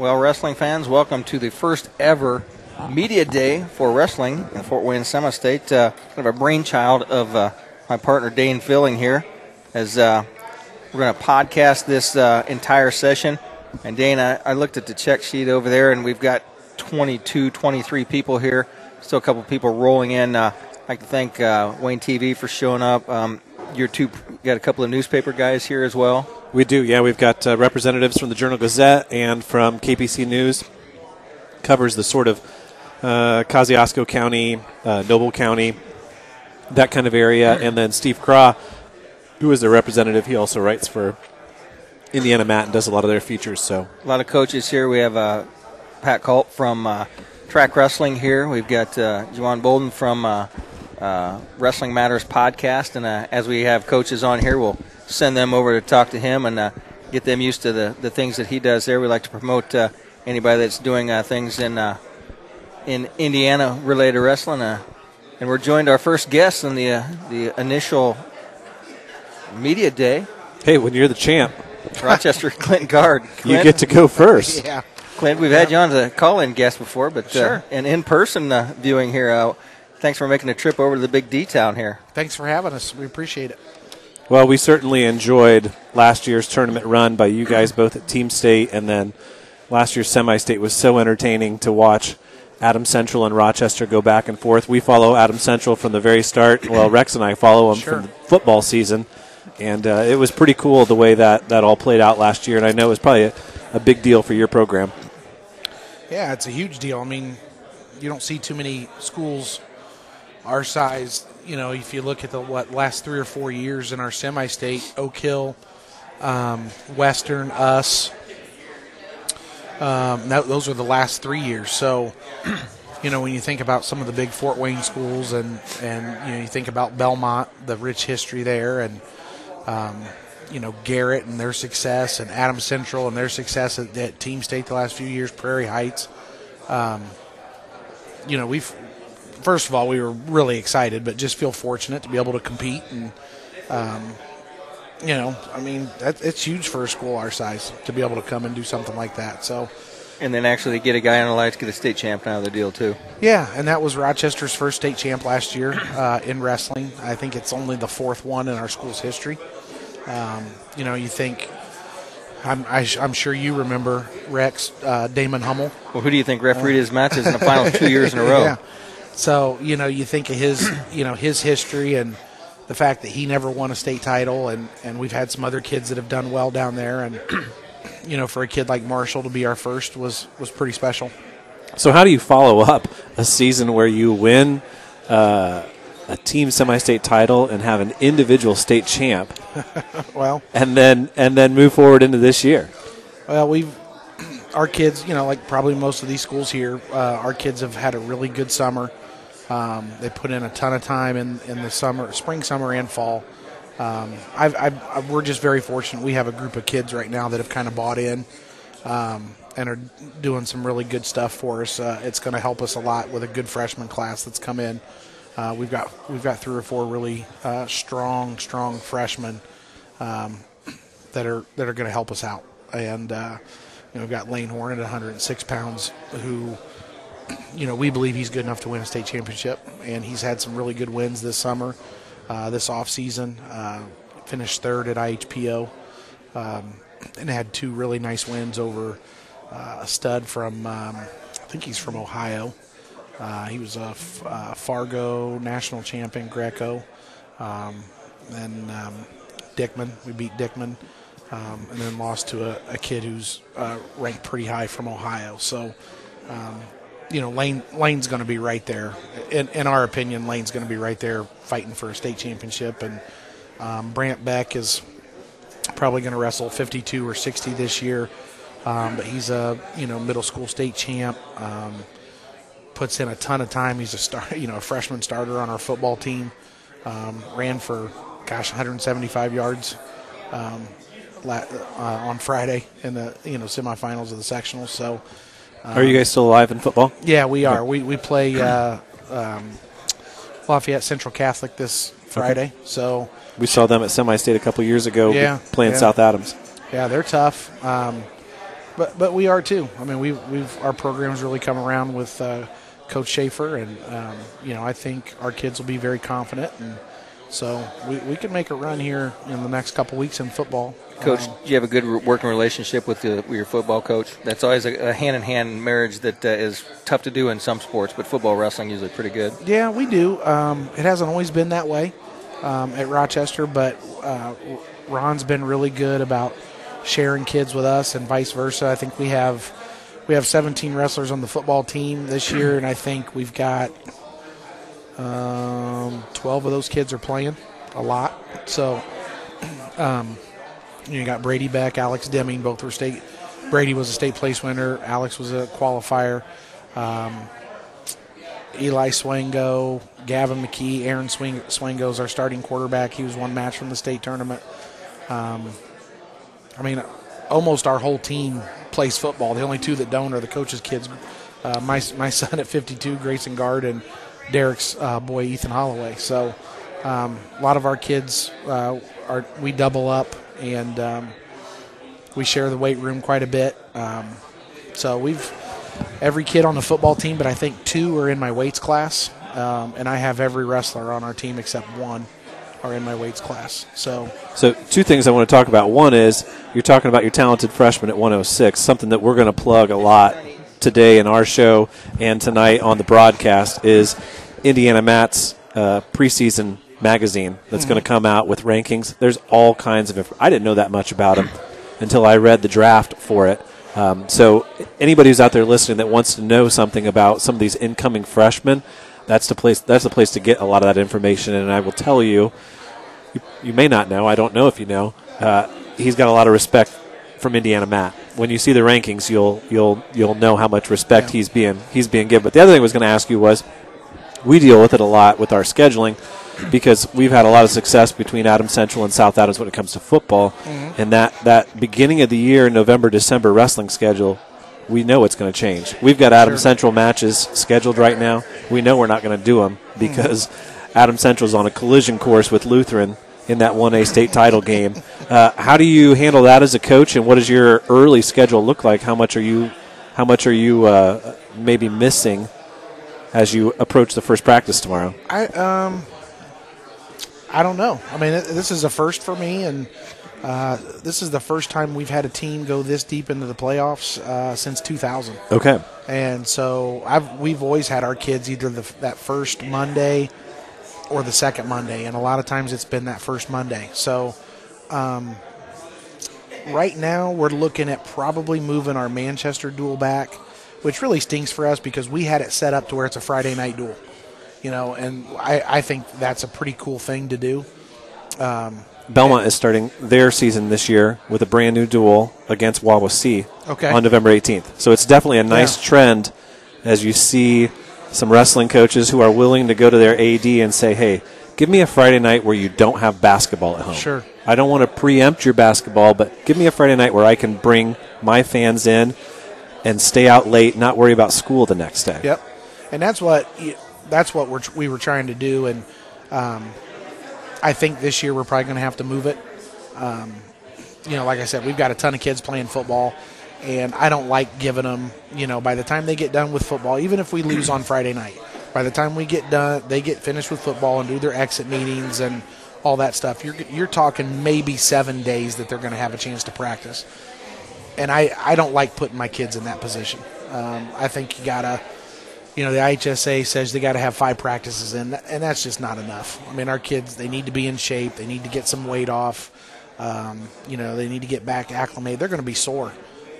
Well, wrestling fans, welcome to the first ever media day for wrestling in Fort Wayne Semi State. Uh, kind of a brainchild of uh, my partner Dane Filling here, as uh, we're going to podcast this uh, entire session. And Dane, I, I, looked at the check sheet over there, and we've got 22, 23 people here. Still a couple people rolling in. Uh, I'd like to thank uh, Wayne TV for showing up. Um, your two got a couple of newspaper guys here as well. We do, yeah. We've got uh, representatives from the Journal Gazette and from KPC News. Covers the sort of uh, Kosciusko County, uh, Noble County, that kind of area. And then Steve Craw, who is the representative, he also writes for Indiana Mat and does a lot of their features. So a lot of coaches here. We have uh, Pat Culp from uh, Track Wrestling here. We've got uh, Juwan Bolden from uh, Wrestling Matters podcast, and uh, as we have coaches on here, we'll send them over to talk to him and uh, get them used to the, the things that he does there. We like to promote uh, anybody that's doing uh, things in uh, in Indiana related wrestling. and we're joined our first guest in the the initial media day. Hey, when you're the champ, Rochester Clint Guard, Clint, you get to go first. yeah. Clint, we've had you on as a call-in guest before, but sure. an in-person viewing here thanks for making the trip over to the Big D town here. Thanks for having us. We appreciate it. Well, we certainly enjoyed last year's tournament run by you guys both at Team State, and then last year's semi state was so entertaining to watch. Adams Central and Rochester go back and forth. We follow Adams Central from the very start. Well, Rex and I follow them sure. from the football season, and uh, it was pretty cool the way that that all played out last year. And I know it was probably a, a big deal for your program. Yeah, it's a huge deal. I mean, you don't see too many schools our size, you know, if you look at the what last three or four years in our semi-state, Oak Hill, um, Western, us, um, that, those are the last three years. So, you know, when you think about some of the big Fort Wayne schools, and and you know, you think about Belmont, the rich history there, and um, you know Garrett and their success, and Adams Central and their success at, at Team State the last few years, Prairie Heights. Um, you know, we've first of all, we were really excited, but just feel fortunate to be able to compete. And, um, you know, I mean, that, it's huge for a school our size to be able to come and do something like that. So, and then actually get a guy on the line to get a state champ out of the deal too. Yeah, and that was Rochester's first state champ last year uh, in wrestling. I think it's only the fourth one in our school's history. Um, you know, you think I'm, I, am sure you remember Rex uh, Damon Hummel. Well, who do you think refereed his matches in the finals two years in a row? Yeah. So you know, you think of his, you know, his history and the fact that he never won a state title, and and we've had some other kids that have done well down there, and you know, for a kid like Marshall to be our first was was pretty special. So how do you follow up a season where you win? Uh, a team semi-state title and have an individual state champ. well, and then and then move forward into this year. Well, we've our kids, you know, like probably most of these schools here, uh, our kids have had a really good summer. Um, they put in a ton of time in, in the summer, spring, summer, and fall. Um, I've, I've, we're just very fortunate. We have a group of kids right now that have kind of bought in um, and are doing some really good stuff for us. Uh, it's going to help us a lot with a good freshman class that's come in. Uh, we've got we've got three or four really uh, strong, strong freshmen um, that are that are going to help us out. And uh, you know, we've got Lane Horn at 106 pounds, who you know, we believe he's good enough to win a state championship, and he's had some really good wins this summer, uh, this off season. Uh, finished third at IHPO, um, and had two really nice wins over uh, a stud from, um, I think he's from Ohio. Uh, he was a F- uh, Fargo national champion, Greco, um, and um, Dickman. We beat Dickman. Um, and then lost to a, a kid who's uh, ranked pretty high from Ohio. So, um, you know, Lane Lane's going to be right there. In, in, our opinion, Lane's going to be right there fighting for a state championship. And um, Brant Beck is probably going to wrestle 52 or 60 this year. Um, but he's a you know middle school state champ. Um, puts in a ton of time. He's a star, you know, a freshman starter on our football team. Um, ran for gosh 175 yards um, uh, on Friday in the you know semifinals of the sectionals. So um, Are you guys still alive in football? Yeah, we are. We we play uh, um, Lafayette Central Catholic this Friday. Okay. So we saw them at semi-state a couple years ago. Yeah, playing yeah. South Adams. Yeah, they're tough. Um, but but we are too. I mean, we we've our program's really come around with uh, Coach Schaefer, and um, you know I think our kids will be very confident, and so we, we can make a run here in the next couple weeks in football. Coach, Um, do you have a good working relationship with, the, with your football coach? That's always a, a hand-in-hand marriage that uh, is tough to do in some sports, but football wrestling usually pretty good. Yeah, we do. Um, it hasn't always been that way um, at Rochester, but uh, Ron's been really good about sharing kids with us, and vice versa. I think we have we have 17 wrestlers on the football team this year, and I think we've got um, 12 of those kids are playing a lot. So um, you got Brady Beck, Alex Deming, both were state. Brady was a state place winner. Alex was a qualifier. Um, Eli Swango, Gavin McKee, Aaron Swing, Swango is our starting quarterback. He was one match from the state tournament. Um, I mean, almost our whole team plays football. The only two that don't are the coaches' kids. Uh, my my son at 52, Grayson Guard, and Derek's uh, boy Ethan Holloway. So um, a lot of our kids uh, are we double up and um, we share the weight room quite a bit. Um, so we've every kid on the football team, but I think two are in my weights class, um, and I have every wrestler on our team except one are in my weights class. So So, two things I want to talk about. One is you're talking about your talented freshman at 106, something that we're going to plug a lot today in our show and tonight on the broadcast is Indiana Mat's uh, preseason magazine that's going to come out with rankings. There's all kinds of. Inf- I didn't know that much about him until I read the draft for it. Um, so, anybody who's out there listening that wants to know something about some of these incoming freshmen, that's the place. That's the place to get a lot of that information. And I will tell you, you, you may not know. I don't know if you know. Uh, he's got a lot of respect from Indiana Mat. When you see the rankings, you'll you'll you'll know how much respect Yeah. he's being he's being given. But the other thing I was going to ask you was, we deal with it a lot with our scheduling because we've had a lot of success between Adams Central and South Adams when it comes to football, mm-hmm. and that that beginning of the year November December wrestling schedule. We know it's going to change. We've got Adams Central matches scheduled right now. We know we're not going to do them mm-hmm. because Adams Central's on a collision course with Lutheran in that 1A state title game. Uh, how do you handle that as a coach, and what does your early schedule look like? How much are you, how much are you uh, maybe missing as you approach the first practice tomorrow? I um I don't know. I mean, it- this is a first for me, and uh, this is the first time we've had a team go this deep into the playoffs uh, since 2000. Okay. And so I've we've always had our kids either the, that first Monday or the second Monday, and a lot of times it's been that first Monday. So um, right now we're looking at probably moving our Manchester duel back, which really stinks for us because we had it set up to where it's a Friday night duel. You know, and I, I think that's a pretty cool thing to do. Belmont is starting their season this year with a brand new duel against Wawasee Okay. on November 18th. So it's definitely a nice Yeah. trend as you see some wrestling coaches who are willing to go to their AD and say, hey, give me a Friday night where you don't have basketball at home. Sure. I don't want to preempt your basketball, but give me a Friday night where I can bring my fans in and stay out late, not worry about school the next day. Yep, and that's what that's what we're, we were trying to do, and um, I think this year we're probably going to have to move it. Um, you know, like I said, we've got a ton of kids playing football, and I don't like giving them. You know, by the time they get done with football, even if we lose on Friday night, by the time we get done, they get finished with football and do their exit meetings and all that stuff. You're you're talking maybe seven days that they're going to have a chance to practice and I, I don't like putting my kids in that position. Um, I think you gotta, you know, the IHSA says they got to have five practices in, and that's just not enough. I mean, our kids they need to be in shape, they need to get some weight off, um, you know, they need to get back acclimated. They're going to be sore.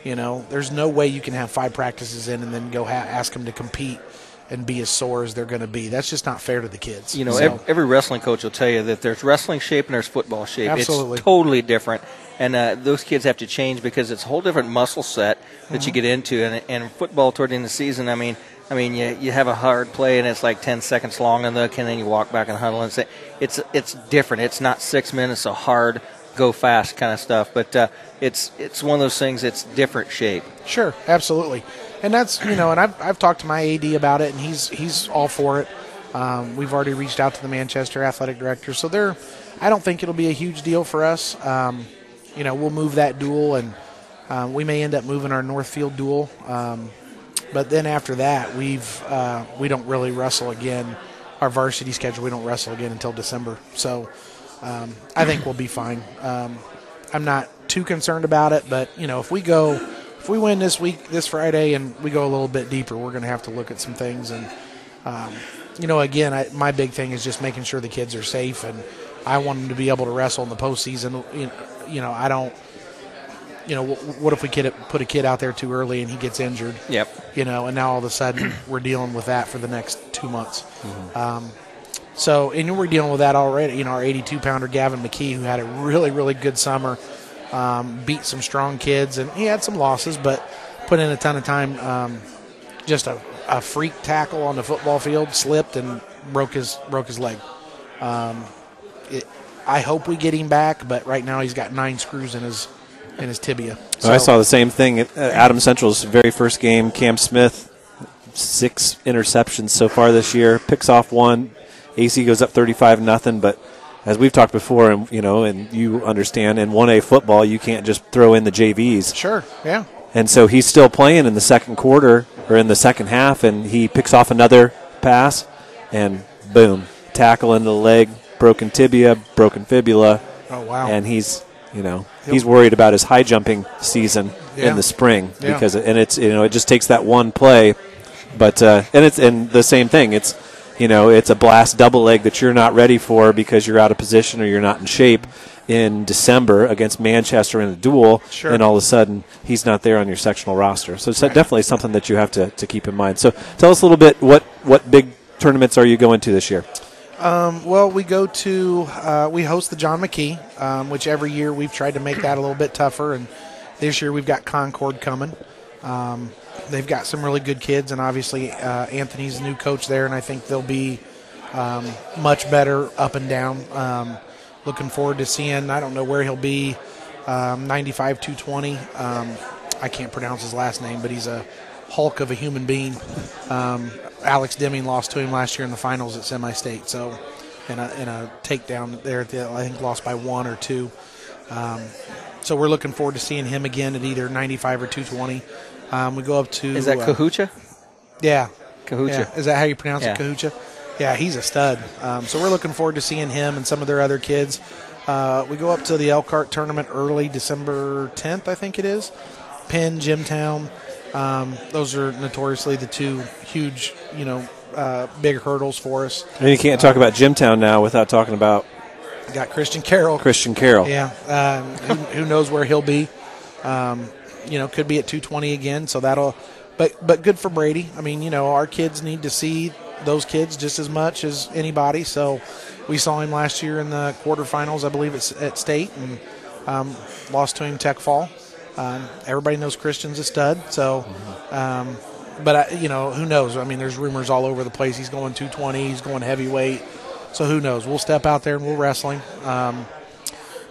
You know, there's no way you can have five practices in and then go ha- ask them to compete and be as sore as they're going to be. That's just not fair to the kids. You know, So- ev- every wrestling coach will tell you that there's wrestling shape and there's football shape. Absolutely. It's totally different. And uh, those kids have to change because it's a whole different muscle set that Mm-hmm. you get into. And, and football toward the end of the season, I mean, I mean, you, you have a hard play and it's like 10 seconds long and, the, and then you walk back and huddle and say, it's, it's different. It's not six minutes of hard, go fast kind of stuff. But uh, it's, it's one of those things, it's different shape. Sure, absolutely, and that's you know, and I've I've talked to my AD about it, and he's he's all for it. Um, we've already reached out to the Manchester athletic director, so they're. I don't think it'll be a huge deal for us. Um, you know, we'll move that duel, and Um, we may end up moving our Northfield duel, um, but then after that, we've uh, we don't really wrestle again. Our varsity schedule, we don't wrestle again until December. So um, I think we'll be fine. Um, I'm not too concerned about it, but you know, if we go, if we win this week, this Friday, and we go a little bit deeper, we're going to have to look at some things. And um, you know, again, I, my big thing is just making sure the kids are safe, and I want them to be able to wrestle in the postseason. You know, you know I don't. You know, what if we kid, put a kid out there too early and he gets injured? Yep. You know, and now all of a sudden we're dealing with that for the next two months. Um, so, and we're dealing with that already. You know, our 82 pounder Gavin McKee, who had a really, really good summer, um, beat some strong kids, and he had some losses, but put in a ton of time. Um, just a, a freak tackle on the football field, slipped and broke his broke his leg. Um, it, I hope we get him back, but right now he's got nine screws in his in his tibia. So, I saw the same thing at Adams Central's very first game. Cam Smith, six interceptions so far this year, picks off one. AC goes up 35 nothing, but as we've talked before, and you know, and you understand, in 1A football, you can't just throw in the JVs. Sure, yeah. And so he's still playing in the second quarter or in the second half, and he picks off another pass, and boom, tackle into the leg, broken tibia, broken fibula. Oh wow! And he's you know he's worried about his high jumping season Yeah. in the spring Yeah. because and it's you know it just takes that one play, but uh, and it's and the same thing it's you know it's a blast double leg that you're not ready for because you're out of position or you're not in shape in December against Manchester in a duel, Sure. and all of a sudden he's not there on your sectional roster. So it's definitely something that you have to, to keep in mind. So tell us a little bit what what big tournaments are you going to this year? Well, we go to uh, we host the John McKee, um, which every year we've tried to make that a little bit tougher, and this year we've got Concord coming. Um, they've got some really good kids, and obviously uh, Anthony's the new coach there, and I think they'll be um, much better up and down. Um, looking forward to seeing. I don't know where he'll be. Um, 95 220. Um, I can't pronounce his last name, but he's a hulk of a human being. Um, Alex Deming lost to him last year in the finals at semi-state, so in a, in a takedown there, the, I think lost by one or two. Um, so we're looking forward to seeing him again at either 95 or 220. Um, we go up to Is that uh, Kahucha? yeah, Kahucha. yeah. Is that how you pronounce Yeah. it, Kahucha? Yeah, he's a stud. Um, so we're looking forward to seeing him and some of their other kids. Uh, we go up to the Elkhart tournament early December 10th, I think it is. Penn, Jimtown. Um, those are notoriously the two huge, you know, uh, big hurdles for us. And you can't talk about Jimtown now without talking about got Christian Carroll. Christian Carroll. Yeah, um, who, who knows where he'll be? Um, you know, could be at 220 again. So that'll, but but good for Brady. I mean, you know, our kids need to see those kids just as much as anybody. So we saw him last year in the quarterfinals, I believe, it's at state, and um, lost to him Tech Fall. Um, everybody knows Christian's a stud. So. Um, but I, you know, who knows? I mean, there's rumors all over the place. He's going 220. He's going heavyweight. So who knows? We'll step out there and we'll wrestling. Um,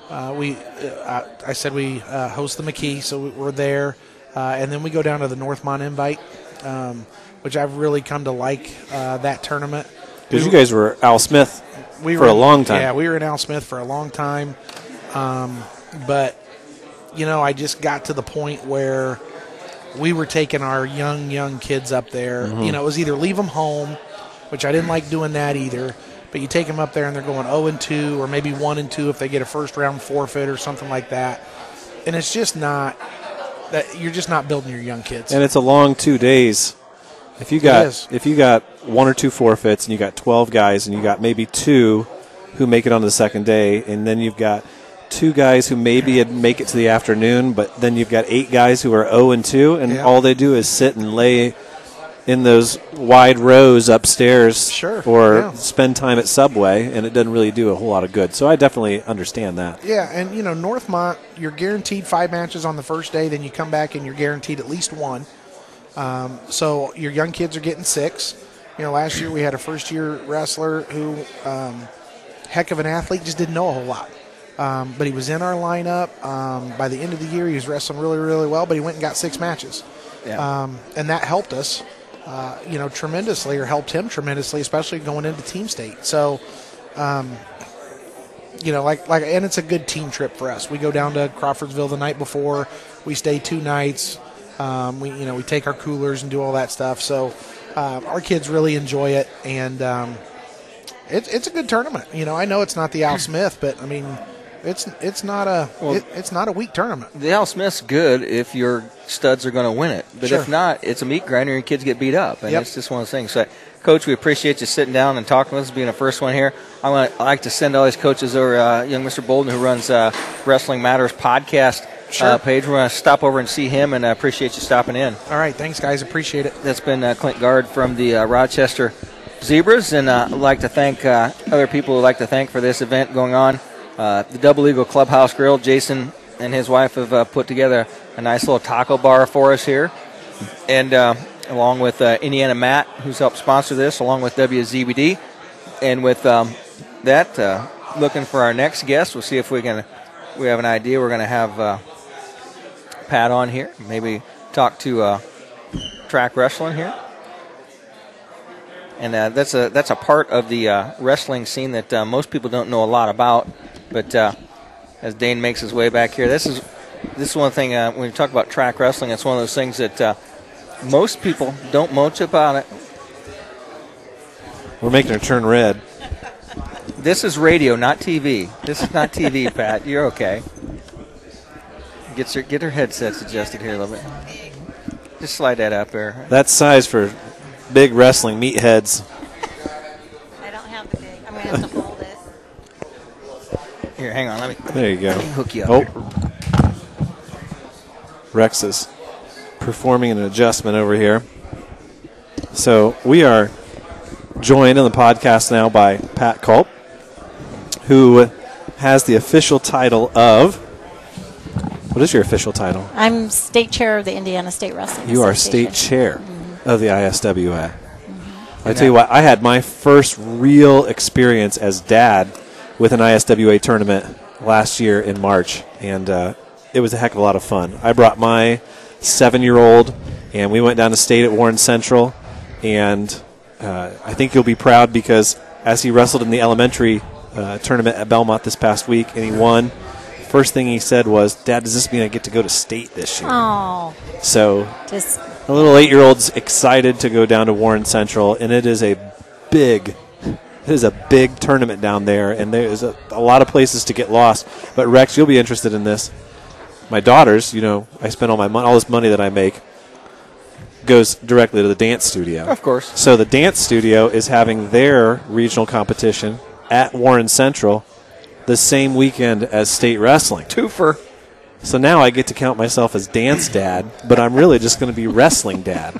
uh, we, uh, I, said we uh, host the McKee, so we- we're there, uh, and then we go down to the Northmont Invite, um, which I've really come to like uh, that tournament. Because you guys were Al Smith we for were a long time. Yeah, we were in Al Smith for a long time, um, but you know, I just got to the point where we were taking our young young kids up there. Mm-hmm. You know, it was either leave them home, which I didn't like doing that either. But you take them up there and they're going 0 and 2, or maybe 1 and 2 if they get a first round forfeit or something like that. And it's just not that you're just not building your young kids. and it's a long two days. If you got if you got one or two forfeits and you got twelve guys and you got maybe two who make it on the second day, and then you've got two guys who maybe make it to the afternoon, but then you've got eight guys who are zero and two, and Yeah. all they do is sit and lay in those wide rows upstairs, Sure, or yeah. spend time at Subway, and it doesn't really do a whole lot of good. So I definitely understand that. Yeah, and you know Northmont, you're guaranteed five matches on the first day. Then you come back and you're guaranteed at least one. Um, so your young kids are getting six. You know, last year we had a first year wrestler who, um, heck of an athlete, just didn't know a whole lot. Um, but he was in our lineup. Um, by the end of the year, he was wrestling really, really well. But he went and got six matches, Yeah. um, and that helped us, you know, tremendously, or helped him tremendously, especially going into team state. So you know, like like, and it's a good team trip for us. We go down to Crawfordsville the night before. We we stay two nights. Um, we you know we take our coolers and do all that stuff. So uh, our kids really enjoy it, and um, it's it's a good tournament. You know, I know it's not the Al Smith, but I mean, it's it's not a Well- it, it's not a weak tournament. The Al Smith's good if your studs are going to win it, but Sure. if not, it's a meat grinder and kids get beat up, and Yep. it's just one of those things. So, Coach, we appreciate you sitting down and talking with us, being the first one here. I want I like to send all these coaches over, uh, young Mr. Bolden, who runs uh, Wrestling Matters podcast Sure. uh, page. We're going to stop over and see him, and I appreciate you stopping in. All right, thanks guys, appreciate it. That's been uh, Clint Guard from the uh, Rochester Zebras, and uh, I'd like to thank uh, other people who'd like to thank for this event going on. Uh, the Double Eagle Clubhouse Grill, Jason and his wife have uh, put together a nice little taco bar for us here, and uh, along with uh, Indiana Mat, who's helped sponsor this, along with WZBD, and with um, that, uh, looking for our next guest. We'll see if we can. We have an idea. We're going to have uh, Pat on here. Maybe talk to track wrestling here and uh, that's a that's a part of the uh, wrestling scene that uh, most people don't know a lot about. But uh, as Dane makes his way back here, this is this is one thing uh, when you talk about track wrestling. It's one of those things that uh, most people don't much about it. We're making her turn red. This is radio, not TV. This is not TV, Pat. You're okay. Get her get her headsets adjusted here a little bit. Just slide that up there. That's size for big wrestling meatheads. I don't have the big. I'm gonna have to hold it. Here, hang on. Let me There you go. hook you up. Oh. Rex is performing an adjustment over here. So we are joined in the podcast now by Pat Culp, who has the official title of. What is your official title? I'm state chair of the Indiana State Wrestling. You are state chair mm-hmm. Of the ISWA. I tell you what, I had my first real experience as dad with an ISWA tournament last year in March, and uh, it was a heck of a lot of fun. I brought my seven-year-old, and we went down to state at Warren Central, and uh, I think you'll be proud because as he wrestled in the elementary uh, tournament at Belmont this past week, and he won. First thing he said was, "Dad, does this mean I get to go to state this year?" Oh, So just a little eight year old's excited to go down to Warren Central, and it is a big. It is a big tournament down there, and there's a, a lot of places to get lost. But Rex, you'll be interested in this. My daughters, you know, I spend all my mon- all this money that I make goes directly to the dance studio. Of course. So the dance studio is having their regional competition at Warren Central the same weekend as state wrestling. Twofer. So now I get to count myself as dance dad, but I'm really just going to be wrestling dad.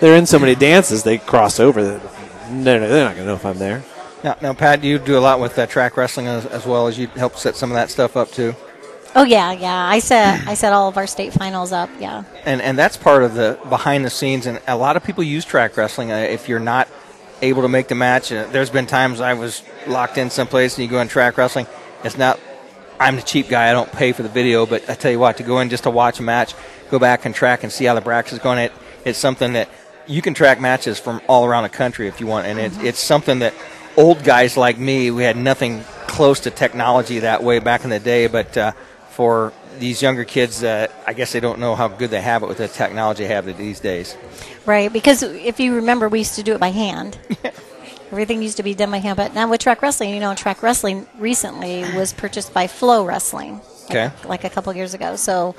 They're in so many dances, they cross over. that They're they're not going to know if I'm there. Now, now, Pat, you do a lot with uh, track wrestling as, as well as you help set some of that stuff up too. oh yeah, yeah. I set I set all of our state finals up. Yeah. and and that's part of the behind the scenes. And a lot of people use track wrestling. Uh, if you're not able to make the match, uh, there's been times I was locked in someplace and you go in track wrestling. It's not. I'm the cheap guy. I don't pay for the video, but I tell you what, to go in just to watch a match, go back and track and see how the brackets is going. It it's something that you can track matches from all around the country if you want, and it, it's something that old guys like me, we had nothing close to technology that way back in the day, but. Uh, for these younger kids, uh, I guess they don't know how good they have it with the technology they have these days. Right. Because if you remember, we used to do it by hand. Everything used to be done by hand. But now with track wrestling, you know, track wrestling recently was purchased by Flow Wrestling. Okay. Like a couple years ago. So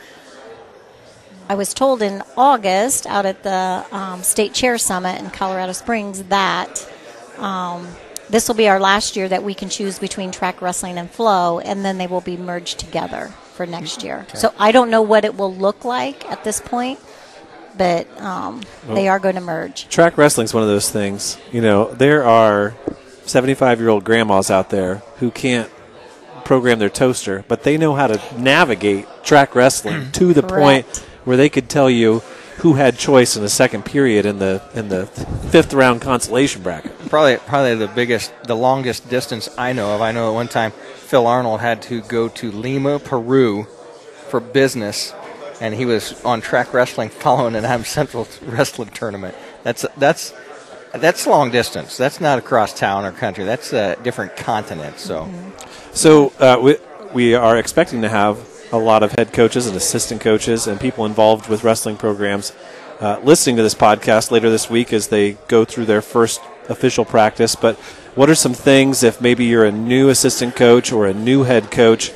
I was told in August out at the um, State Chair Summit in Colorado Springs that um, this will be our last year that we can choose between track wrestling and flow, and then they will be merged together for next year. So I don't know what it will look like at this point, but um, they are going to merge. Track wrestling is one of those things. You know, there are 75 year old grandmas out there who can't program their toaster, but they know how to navigate track wrestling to the point where they could tell you who had choice in the second period in the in the fifth round consolation bracket. Probably, probably the biggest, the longest distance I know of. I know at one time Phil Arnold had to go to Lima, Peru, for business, and he was on track wrestling following an Am Central wrestling tournament. That's that's that's long distance. That's not across town or country. That's a different continent. So So uh, we, we are expecting to have a lot of head coaches and assistant coaches and people involved with wrestling programs uh, listening to this podcast later this week as they go through their first official practice. But what are some things, if maybe you're a new assistant coach or a new head coach,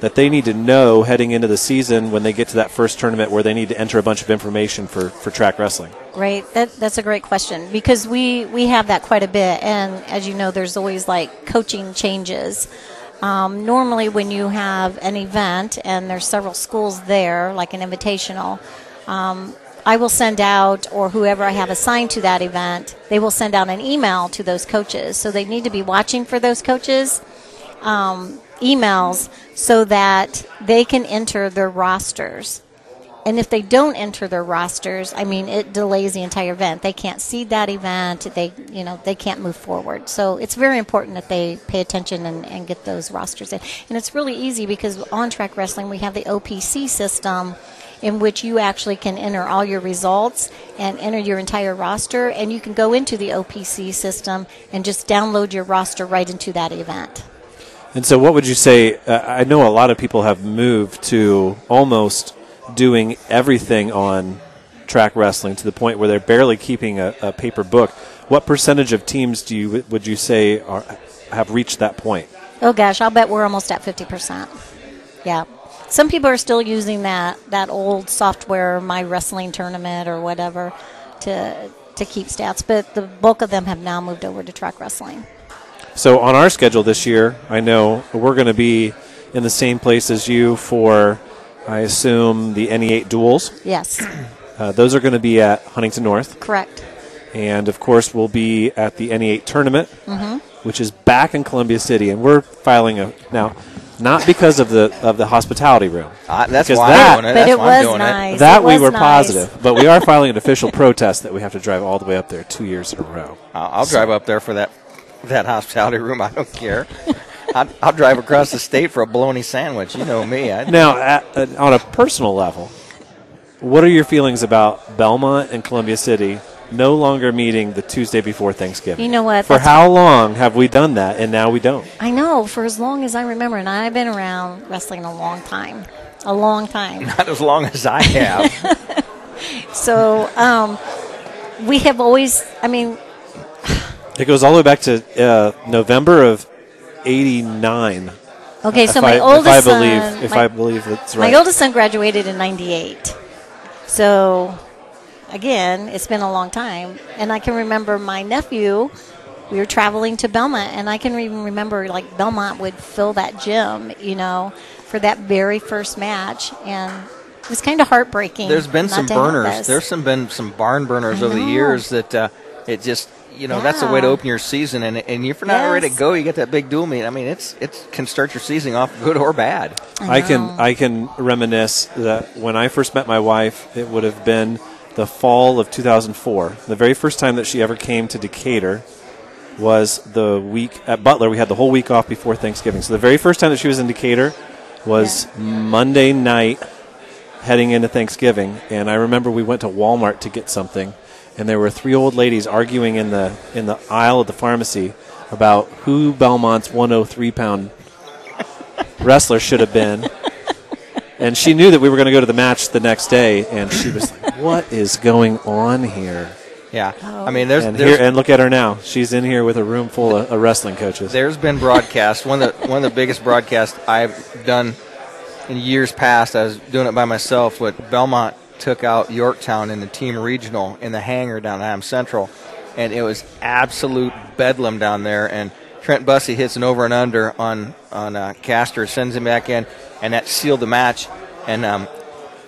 that they need to know heading into the season when they get to that first tournament where they need to enter a bunch of information for, for track wrestling? Right. That, that's a great question because we, we have that quite a bit. And as you know, there's always like coaching changes. Um, normally, when you have an event and there's several schools there, like an invitational, um, I will send out, or whoever I have assigned to that event, they will send out an email to those coaches. So they need to be watching for those coaches. Um, emails so that they can enter their rosters. And if they don't enter their rosters, I mean, it delays the entire event. They can't see that event. They, you know, they can't move forward. So it's very important that they pay attention and, and get those rosters in. And it's really easy because on track wrestling we have the OPC system, in which you actually can enter all your results and enter your entire roster, and you can go into the OPC system and just download your roster right into that event. And so, what would you say? Uh, I know a lot of people have moved to almost doing everything on track wrestling to the point where they're barely keeping a, a paper book. What percentage of teams do you would you say are, have reached that point? Oh gosh, I'll bet we're almost at fifty percent. Yeah, some people are still using that that old software, My Wrestling Tournament or whatever, to to keep stats, but the bulk of them have now moved over to track wrestling. So on our schedule this year, I know we're going to be in the same place as you for, I assume, the NE8 duels. Yes, Uh, those are going to be at Huntington North. correct. And of course, we'll be at the NE8 tournament, which is back in Columbia City. And we're filing a now, not because of the of the hospitality room. I, that's Because why that- I'm doing it. But it why I'm was doing nice. that It we were nice. positive, but we are filing an official protest that we have to drive all the way up there two years in a row. I'll, I'll drive up there for that that hospitality room. I don't care. I'll, I'll drive across the state for a bologna sandwich. You know me. I, Now, at, uh, on a personal level, what are your feelings about Belmont and Columbia City no longer meeting the Tuesday before Thanksgiving? You know what? For That's- how long have we done that, and now we don't? I know for as long as I remember, and I've been around wrestling a long time, a long time. not as long as I have. So um, we have always, I mean, It goes all the way back to uh, November of '89. okay. So my I, oldest if I believe, son, if my, I believe that's right. my oldest son graduated in '98. So again, it's been a long time, and I can remember my nephew. We were traveling to Belmont, and I can even remember like Belmont would fill that gym, you know, for that very first match, and it was kind of heartbreaking. There's been not some to burners. this. There's some been some barn burners over the years that uh, it just you know that's the way to open your season. And and if you're not ready to go, you get that big dual meet. I mean, it's it can start your season off good or bad. I can. I can reminisce that when I first met my wife, it would have been the fall of 2004. The very first time that she ever came to Decatur was the week at Butler. We had the whole week off before Thanksgiving. So the very first time that she was in Decatur was Monday night heading into Thanksgiving, and I remember we went to Walmart to get something, and there were three old ladies arguing in the in the aisle of the pharmacy about who Belmont's 103 pound wrestler should have been. And she knew that we were going to go to the match the next day, and she was like, "What is going on here?" Yeah. I mean, there's And there's, here, and look at her now. She's in here with a room full of, of wrestling coaches. there's been broadcasts. one of the one of the biggest broadcasts I've done in years past. I was doing it by myself. with Belmont took out Yorktown in the team regional in the hangar down at Am Central, and it was absolute bedlam down there. And Trent Bussey hits an over and under on on uh, Caster, sends him back in, and that sealed the match. And um,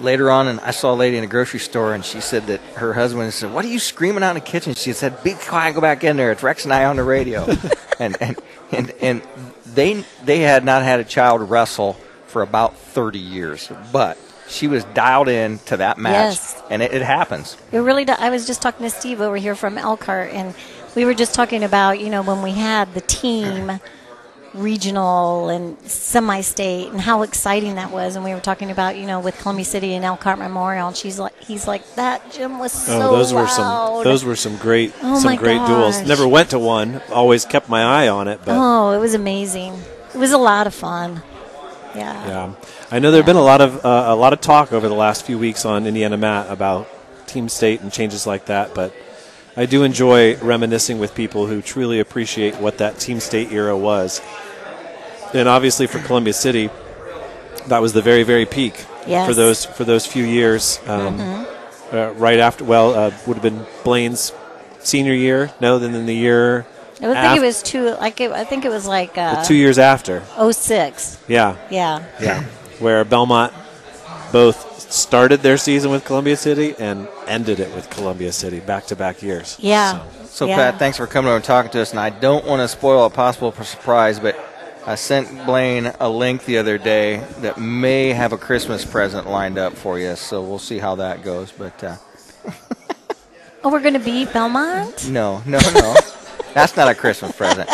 later on, and I saw a lady in a grocery store, and she said that her husband said, "What are you screaming out in the kitchen?" She said, "Be quiet, go back in there. It's Rex and I on the radio." and, and and and they they had not had a child wrestle for about thirty years, but she was dialed in to that match, Yes. and it, it happens. It really does. I was just talking to Steve over here from Elkhart, and we were just talking about, you know, when we had the team regional and semi state and how exciting that was. And we were talking about, you know, with Columbia City and Elkhart Memorial. And she's like, he's like, that gym was oh, so Oh, those were some those were some great Oh some my great duels. Never went to one. Always kept my eye on it, but Oh, it was amazing. It was a lot of fun. Yeah. Yeah, I know there've been a lot of uh, a lot of talk over the last few weeks on Indiana Mat about team state and changes like that, but I do enjoy reminiscing with people who truly appreciate what that team state era was. And obviously for Columbia City, that was the very very peak Yes. for those for those few years. Um, uh, right after, well, uh, would have been Blaine's senior year. No, then in the year I would think af- it was two. Like it, I think it was like uh, two years after. 06. Yeah, Yeah. yeah, where Belmont both started their season with Columbia City and ended it with Columbia City back to back years. Yeah. So, yeah. Pat, thanks for coming over and talking to us. And I don't want to spoil a possible surprise, but I sent Blaine a link the other day that may have a Christmas present lined up for you. So we'll see how that goes. But uh, Oh, we're going to beat Belmont? no, no, no, that's not a Christmas present.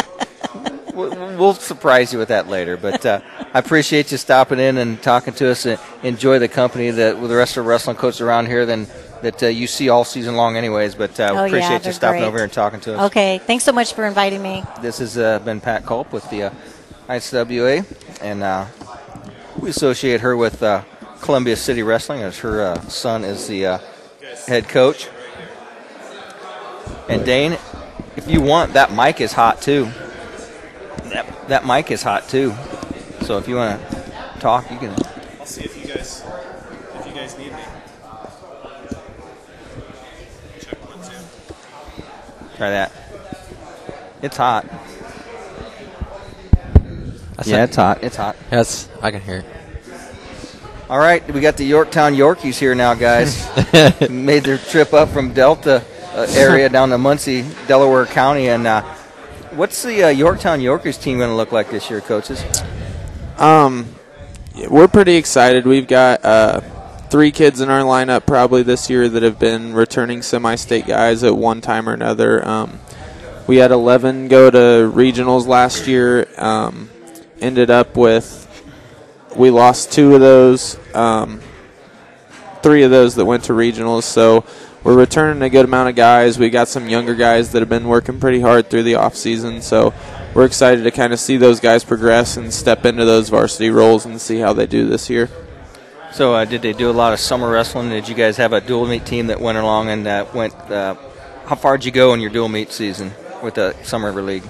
We'll, surprise you with that later. But uh, I appreciate you stopping in and talking to us. And enjoy the company that with the rest of the wrestling coaches around here. Then that uh, you see all season long, anyways. But uh, Oh, yeah, appreciate you stopping great. over here and talking to us. Okay. Thanks so much for inviting me. This has uh, been Pat Culp with the uh, ISWA, and uh, we associate her with uh, Columbia City Wrestling, as her uh, son is the uh, head coach. And Dane, if you want, that mic is hot too. That, that mic is hot too. So if you want to talk, you can. I'll see if you guys if you guys need me. Check one two. Try that. It's hot. I Yeah, it's hot. It's hot. Yes, I can hear it. All right, we got the Yorktown Yorkies here now, guys. Made their trip up from Delta area down to Muncie, Delaware County, and uh, what's the uh, Yorktown Yorkers team going to look like this year, coaches? Um, we're pretty excited. We've got uh, three kids in our lineup probably this year that have been returning semi-state guys at one time or another. Um, we had 11 go to regionals last year. Um, ended up with we lost two of those, um, three of those that went to regionals. So we're returning a good amount of guys. We got some younger guys that have been working pretty hard through the off season. So we're excited to kind of see those guys progress and step into those varsity roles and see how they do this year. So, uh, did they do a lot of summer wrestling? Did you guys have a dual meet team that went along and uh, went? Uh, how far did you go in your dual meet season with the summer league?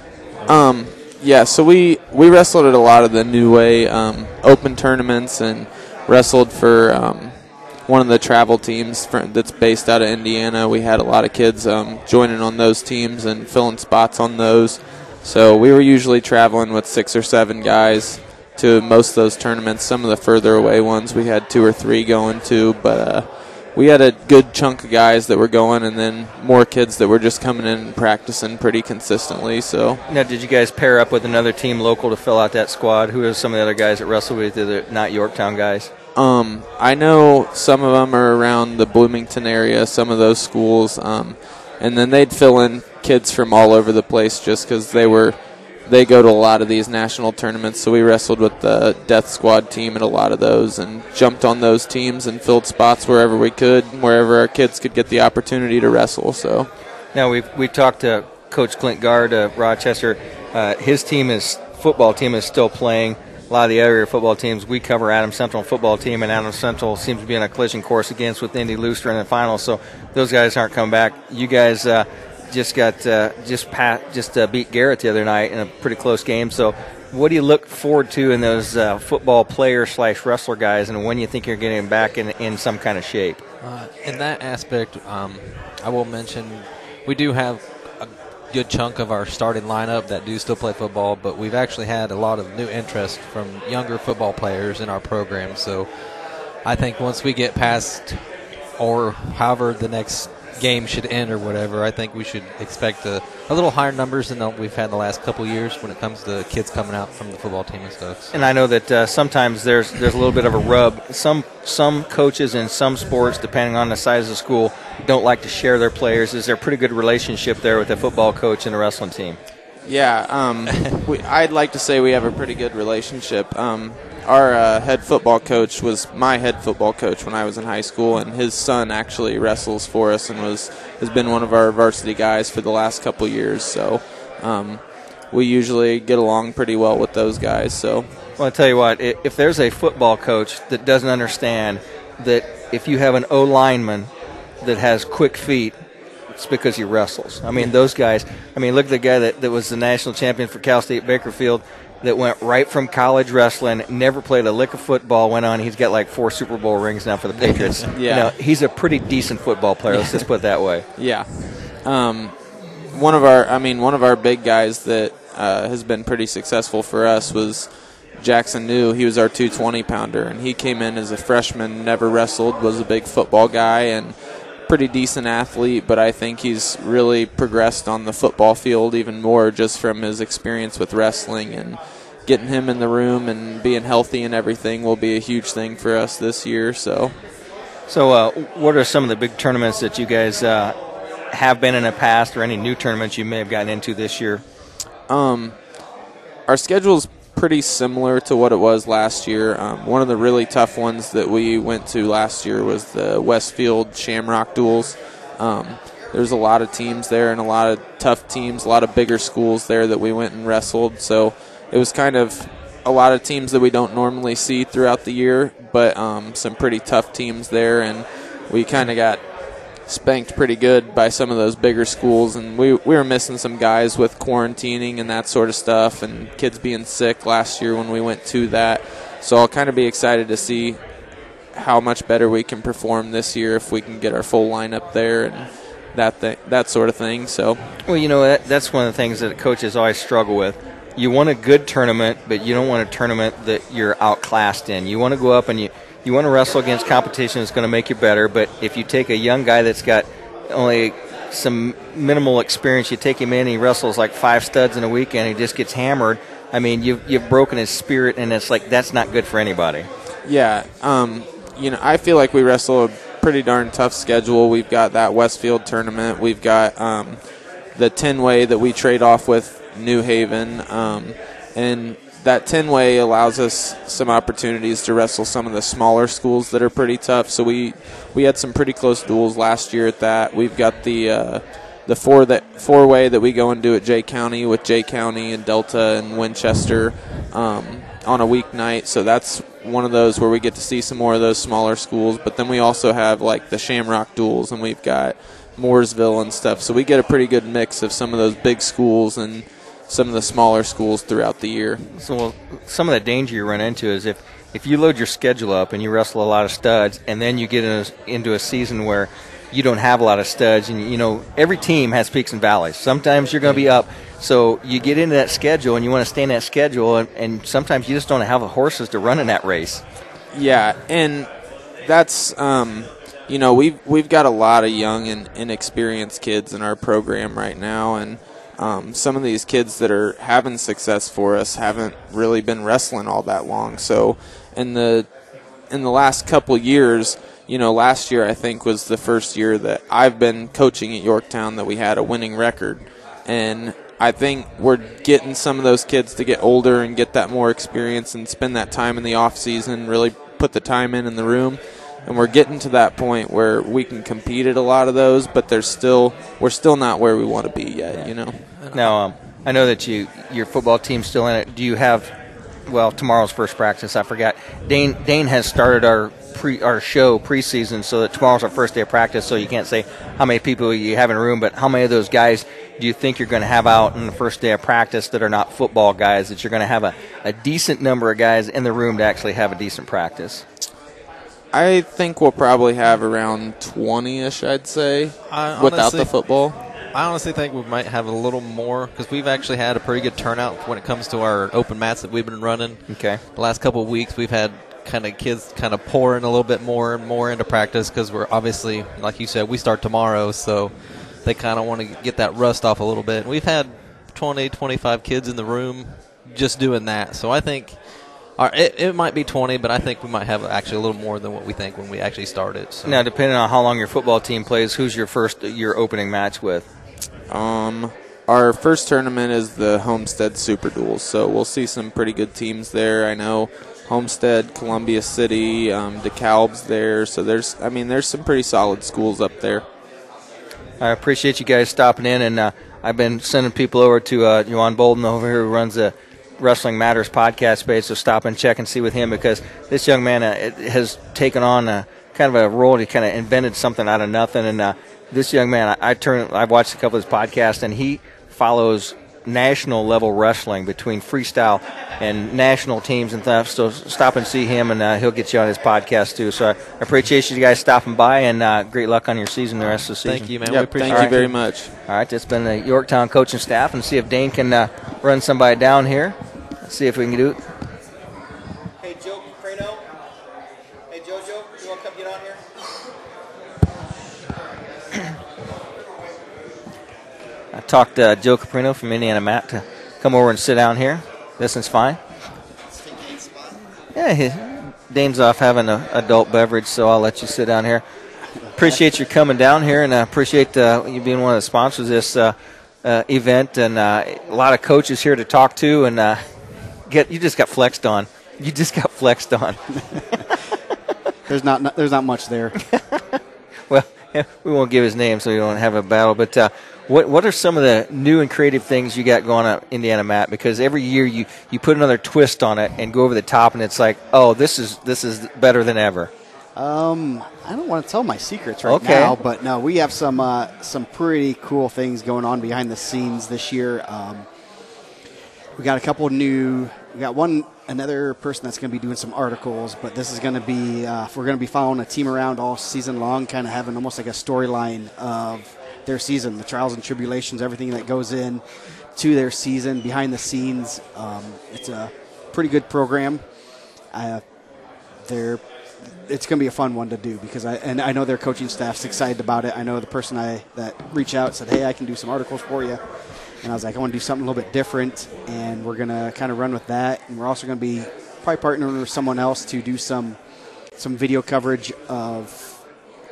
Um, yeah, so we we wrestled at a lot of the New Way um, Open tournaments and wrestled for um, one of the travel teams for, that's based out of Indiana. We had a lot of kids um, joining on those teams and filling spots on those. So we were usually traveling with six or seven guys to most of those tournaments. Some of the further away ones we had two or three going to, but uh, we had a good chunk of guys that were going, and then more kids that were just coming in and practicing pretty consistently. So Now, did you guys pair up with another team local to fill out that squad? Who are some of the other guys that wrestled with you are not Yorktown guys? Um, I know some of them are around the Bloomington area, some of those schools, um, and then they'd fill in kids from all over the place just because they were they go to a lot of these national tournaments. So we wrestled with the Death Squad team at a lot of those and jumped on those teams and filled spots wherever we could, wherever our kids could get the opportunity to wrestle. So Now we've we talked to Coach Clint Guard of Rochester. Uh, his team is football team is still playing. Lot of the other football teams we cover Adams Central football team, and Adams Central seems to be in a collision course against with Indy Looster in the finals. So those guys aren't coming back. You guys uh, just got uh, just pat just uh, beat Garrett the other night in a pretty close game. So what do you look forward to in those uh, football player slash wrestler guys, and when you think you're getting back in in some kind of shape? Uh, in that aspect, um, I will mention we do have good chunk of our starting lineup that do still play football, but we've actually had a lot of new interest from younger football players in our program. So I think once we get past, or however the next game should end or whatever, I think we should expect a, a little higher numbers than we've had the last couple years when it comes to kids coming out from the football team and stuff. And I know that uh, sometimes there's there's a little bit of a rub. Some some coaches in some sports, depending on the size of the school, don't like to share their players. Is there a pretty good relationship there with the football coach and the wrestling team? Yeah, um, we, I'd like to say we have a pretty good relationship. Um, our uh, head football coach was my head football coach when I was in high school, and his son actually wrestles for us and was has been one of our varsity guys for the last couple years. So um, we usually get along pretty well with those guys. So Well, I tell you what, if there's a football coach that doesn't understand that if you have an O lineman that has quick feet, it's because he wrestles. I mean, those guys. I mean, look at the guy that, that was the national champion for Cal State Bakersfield that went right from college wrestling, never played a lick of football, went on. He's got like four Super Bowl rings now for the Patriots. Yeah. You know, he's a pretty decent football player. Let's just put it that way. Yeah. Um, one of our, I mean, one of our big guys that uh, has been pretty successful for us was Jackson New. He was our 220 pounder, and he came in as a freshman, never wrestled, was a big football guy, and pretty decent athlete. But I think he's really progressed on the football field even more just from his experience with wrestling and. Getting him in the room and being healthy and everything will be a huge thing for us this year. So, So, uh, what are some of the big tournaments that you guys uh, have been in the past, or any new tournaments you may have gotten into this year? Um, our schedule's pretty similar to what it was last year. Um, one of the really tough ones that we went to last year was the Westfield Shamrock Duels. Um, there's a lot of teams there and a lot of tough teams, a lot of bigger schools there that we went and wrestled. So it was kind of a lot of teams that we don't normally see throughout the year, but um, some pretty tough teams there, and we kind of got spanked pretty good by some of those bigger schools, and we we were missing some guys with quarantining and that sort of stuff, and kids being sick last year when we went to that. So I'll kind of be excited to see how much better we can perform this year if we can get our full lineup there and that that sort of thing. So Well, you know that, that's one of the things that coaches always struggle with. You want a good tournament, but you don't want a tournament that you're outclassed in. You want to go up and you you want to wrestle against competition that's going to make you better. But if you take a young guy that's got only some minimal experience, you take him in, he wrestles like five studs in a weekend, he just gets hammered. I mean, you've you've broken his spirit, and it's like that's not good for anybody. Yeah, um, you know, I feel like we wrestle a pretty darn tough schedule. We've got that Westfield tournament. We've got um, the ten way that we trade off with New Haven, um, and that ten way allows us some opportunities to wrestle some of the smaller schools that are pretty tough. So we we had some pretty close duels last year at that. We've got the uh, the four that four way that we go and do at Jay County with Jay County and Delta and Winchester um, on a weeknight. So that's one of those where we get to see some more of those smaller schools. But then we also have like the Shamrock duels, and we've got Mooresville and stuff. So we get a pretty good mix of some of those big schools and some of the smaller schools throughout the year. So well, some of the danger you run into is if if you load your schedule up and you wrestle a lot of studs, and then you get in a, into a season where you don't have a lot of studs, and you know every team has peaks and valleys. Sometimes you're going to be up, so you get into that schedule and you want to stay in that schedule, and, and sometimes you just don't have the horses to run in that race. Yeah, and that's um, you know we've we've got a lot of young and inexperienced kids in our program right now, and um, some of these kids that are having success for us haven't really been wrestling all that long. So in the in the last couple years, you know, last year I think was the first year that I've been coaching at Yorktown that we had a winning record, and I think we're getting some of those kids to get older and get that more experience and spend that time in the off season, really put the time in in the room. And we're getting to that point where we can compete at a lot of those, but there's still we're still not where we want to be yet. You know. Now, um, I know that you your football team's still in it. Do you have? Well, tomorrow's first practice. I forgot. Dane Dane has started our pre our show preseason, so that tomorrow's our first day of practice. So you can't say how many people you have in a room, but how many of those guys do you think you're going to have out in the first day of practice that are not football guys? That you're going to have a, a decent number of guys in the room to actually have a decent practice. I think we'll probably have around 20ish, I'd say, I without honestly- the football. I honestly think we might have a little more because we've actually had a pretty good turnout when it comes to our open mats that we've been running. Okay. The last couple of weeks, we've had kind of kids kind of pouring a little bit more and more into practice because we're obviously, like you said, we start tomorrow, so they kind of want to get that rust off a little bit. We've had 20, 25 kids in the room just doing that. So I think our, it, it might be 20, but I think we might have actually a little more than what we think when we actually start it. So. Now, depending on how long your football team plays, who's your first your opening match with? Um, our first tournament is the Homestead Super Duels, so we'll see some pretty good teams there. I know Homestead, Columbia City, um, DeKalb's there, so there's, I mean, there's some pretty solid schools up there. I appreciate you guys stopping in, and uh, I've been sending people over to uh, Juwan Bolden over here, who runs the Wrestling Matters podcast page, so stop and check and see with him because this young man uh, has taken on a kind of a role. He kind of invented something out of nothing, and uh, this young man, I, I turn, I've watched a couple of his podcasts, and he follows national level wrestling between freestyle and national teams and stuff. So stop and see him, and uh, he'll get you on his podcast too. So I appreciate you guys stopping by, and uh, great luck on your season the rest of the season. Thank you, man. Yep, we appreciate thank you it. very much. All right, that's been the Yorktown coaching staff, and see if Dane can uh, run somebody down here. Let's see if we can do it. Hey, Joe Caprino. Hey, JoJo, you want to come get on here? I talked to Joe Caprino from Indiana Mat to come over and sit down here. This is fine. Yeah, he, Dane's off having an adult beverage, so I'll let you sit down here. Appreciate you coming down here, and I appreciate uh, you being one of the sponsors of this uh, uh, event. And uh, a lot of coaches here to talk to, and uh, get you just got flexed on. You just got flexed on. There's not, there's not much there. well, we won't give his name so we don't have a battle. But uh, what what are some of the new and creative things you got going on, Indiana Mat? Because every year you, you put another twist on it and go over the top, and it's like, oh, this is this is better than ever. Um, I don't want to tell my secrets right Okay. now, but no, we have some uh, some pretty cool things going on behind the scenes this year. Um, we got a couple new. We got one another person that's going to be doing some articles, but this is going to be uh, we're going to be following a team around all season long, kind of having almost like a storyline of their season, the trials and tribulations, everything that goes in to their season behind the scenes. Um, it's a pretty good program. Uh, they're it's going to be a fun one to do because I and I know their coaching staff's excited about it. I know the person I that reached out said, "Hey, I can do some articles for you," and I was like, "I want to do something a little bit different," and we're to kind of run with that. And we're also to be probably partnering with someone else to do some some video coverage of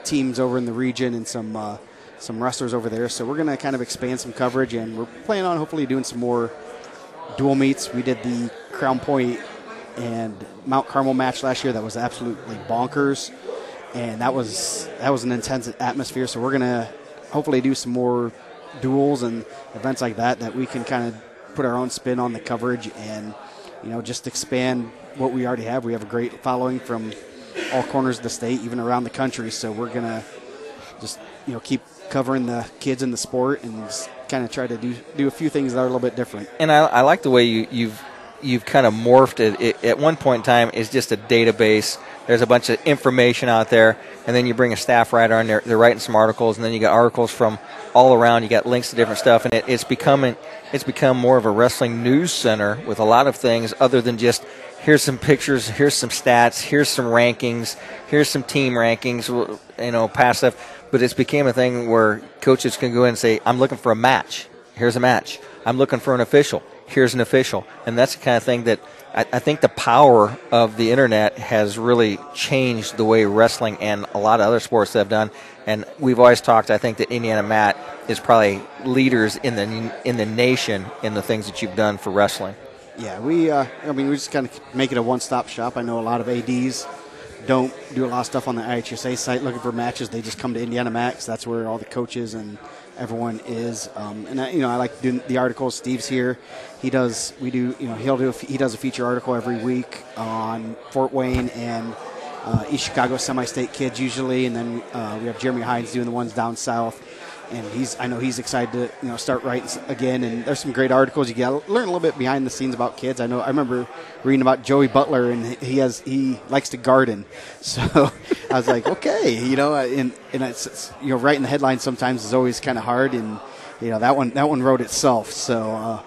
teams over in the region and some uh, some wrestlers over there. So we're to kind of expand some coverage, and we're planning on hopefully doing some more dual meets. We did the Crown Point and Mount Carmel match last year that was absolutely bonkers, and that was that was an intense atmosphere. So we're gonna hopefully do some more duels and events like that that we can kind of put our own spin on the coverage and you know just expand what we already have. We have a great following from all corners of the state, even around the country. So we're gonna just you know keep covering the kids in the sport and kind of try to do do a few things that are a little bit different. and I, I like the way you, you've you've kind of morphed it. it. At one point in time, it's just a database. There's a bunch of information out there, and then you bring a staff writer on there. They're writing some articles, and then you get articles from all around. You got links to different stuff, and it, it's becoming it's become more of a wrestling news center with a lot of things other than just here's some pictures, here's some stats, here's some rankings, here's some team rankings, you know, past stuff. But it's became a thing where coaches can go in and say, "I'm looking for a match. Here's a match. I'm looking for an official. Here's an official." And that's the kind of thing that I, I think the power of the internet has really changed the way wrestling and a lot of other sports have done. And we've always talked. I think that Indiana Mat is probably leaders in the in the nation in the things that you've done for wrestling. Yeah, we. Uh, I mean, we just kind of make it a one-stop shop. I know a lot of ads don't do a lot of stuff on the IHSA site looking for matches. They just come to Indiana Mat. That's where all the coaches and everyone is. Um, and I, you know, I like doing the articles. Steve's here. He does. We do. You know, he'll do. A, he does a feature article every week on Fort Wayne and uh, East Chicago semi-state kids usually, and then uh, we have Jeremy Hines doing the ones down south. And he's, I know he's excited to, you know, start writing again. And there's some great articles. You got learn a little bit behind the scenes about kids. I know. I remember reading about Joey Butler, and he has, he likes to garden. So I was like, okay, you know, and and it's, it's you know, writing the headlines sometimes is always kind of hard. And you know, that one, that one wrote itself. So. Uh,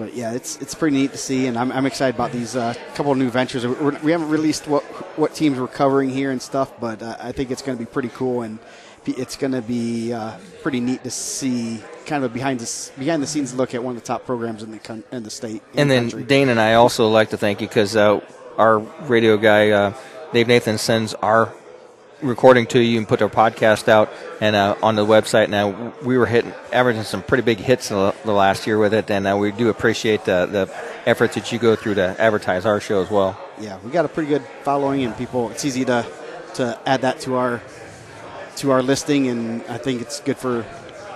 but yeah, it's it's pretty neat to see, and I'm, I'm excited about these uh, couple of new ventures. We're, we haven't released what what teams we're covering here and stuff, but uh, I think it's going to be pretty cool, and it's going to be uh, pretty neat to see kind of a behind the behind the scenes look at one of the top programs in the con- in the state. in And the then country. Dane and I also like to thank you because uh, our radio guy uh, Dave Nathan sends our recording to you and put our podcast out and uh, on the website. Now we were hitting averaging some pretty big hits the, the last year with it, and uh, we do appreciate the, the efforts that you go through to advertise our show as well. yeah, we got a pretty good following, and people. It's easy to to add that to our to our listing, and I think it's good for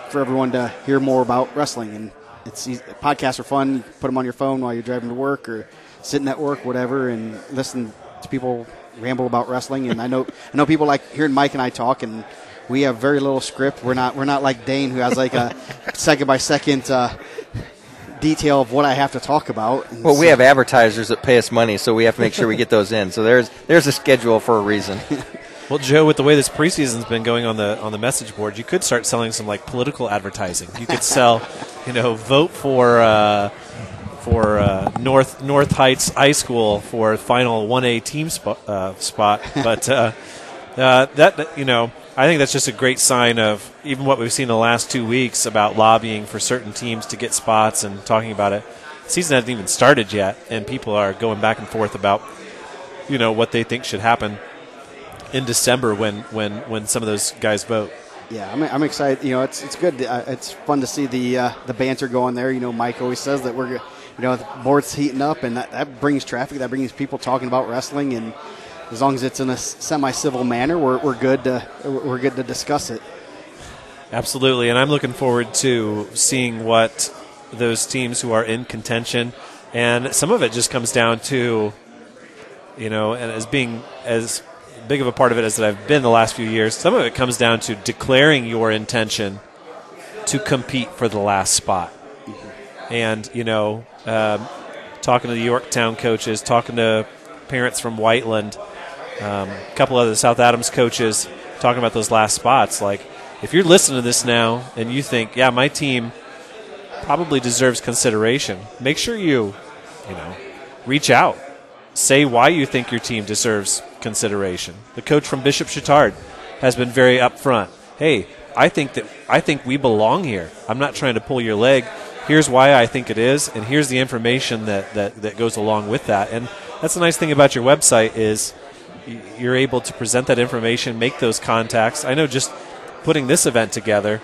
for everyone to hear more about wrestling. And it's easy. podcasts are fun. You put them on your phone while you're driving to work or sitting at work, whatever, and listen to people ramble about wrestling. And I know I know people like hearing Mike and I talk, and we have very little script. We're not we're not like Dane who has like a second by second. Uh, detail of what I have to talk about. And Well, we have advertisers that pay us money, so we have to make sure we get those in. So there's there's a schedule for a reason. Well, Joe, with the way this preseason's been going on the on the message board, you could start selling some like political advertising. You could sell, you know, vote for uh, for uh, North North Heights High School for final one A team spot. Uh, spot. But uh, uh, that you know, I think that's just a great sign of even what we've seen in the last two weeks about lobbying for certain teams to get spots and talking about it. Season hasn't even started yet, and people are going back and forth about you know what they think should happen in December when when when some of those guys vote. Yeah, I'm, I'm excited. You know, it's it's good. Uh, it's fun to see the uh, the banter going there. You know, Mike always says that we're, you know, the board's heating up, and that, that brings traffic. That brings people talking about wrestling, and as long as it's in a semi civil manner, we're, we're good to we're good to discuss it. Absolutely, and I'm looking forward to seeing what those teams who are in contention, and some of it just comes down to, you know, and as being as big of a part of it as that I've been the last few years, some of it comes down to declaring your intention to compete for the last spot, and you know, um, talking to the Yorktown coaches, talking to parents from Whiteland, um, a couple of the South Adams coaches talking about those last spots. Like, if you're listening to this now and you think, yeah, my team probably deserves consideration, make sure you, you know, reach out. Say why you think your team deserves consideration. The coach from Bishop Chatard has been very upfront. Hey, I think that I think we belong here. I'm not trying to pull your leg. Here's why I think it is, and here's the information that, that, that goes along with that. And that's the nice thing about your website is you're able to present that information, make those contacts. I know just putting this event together,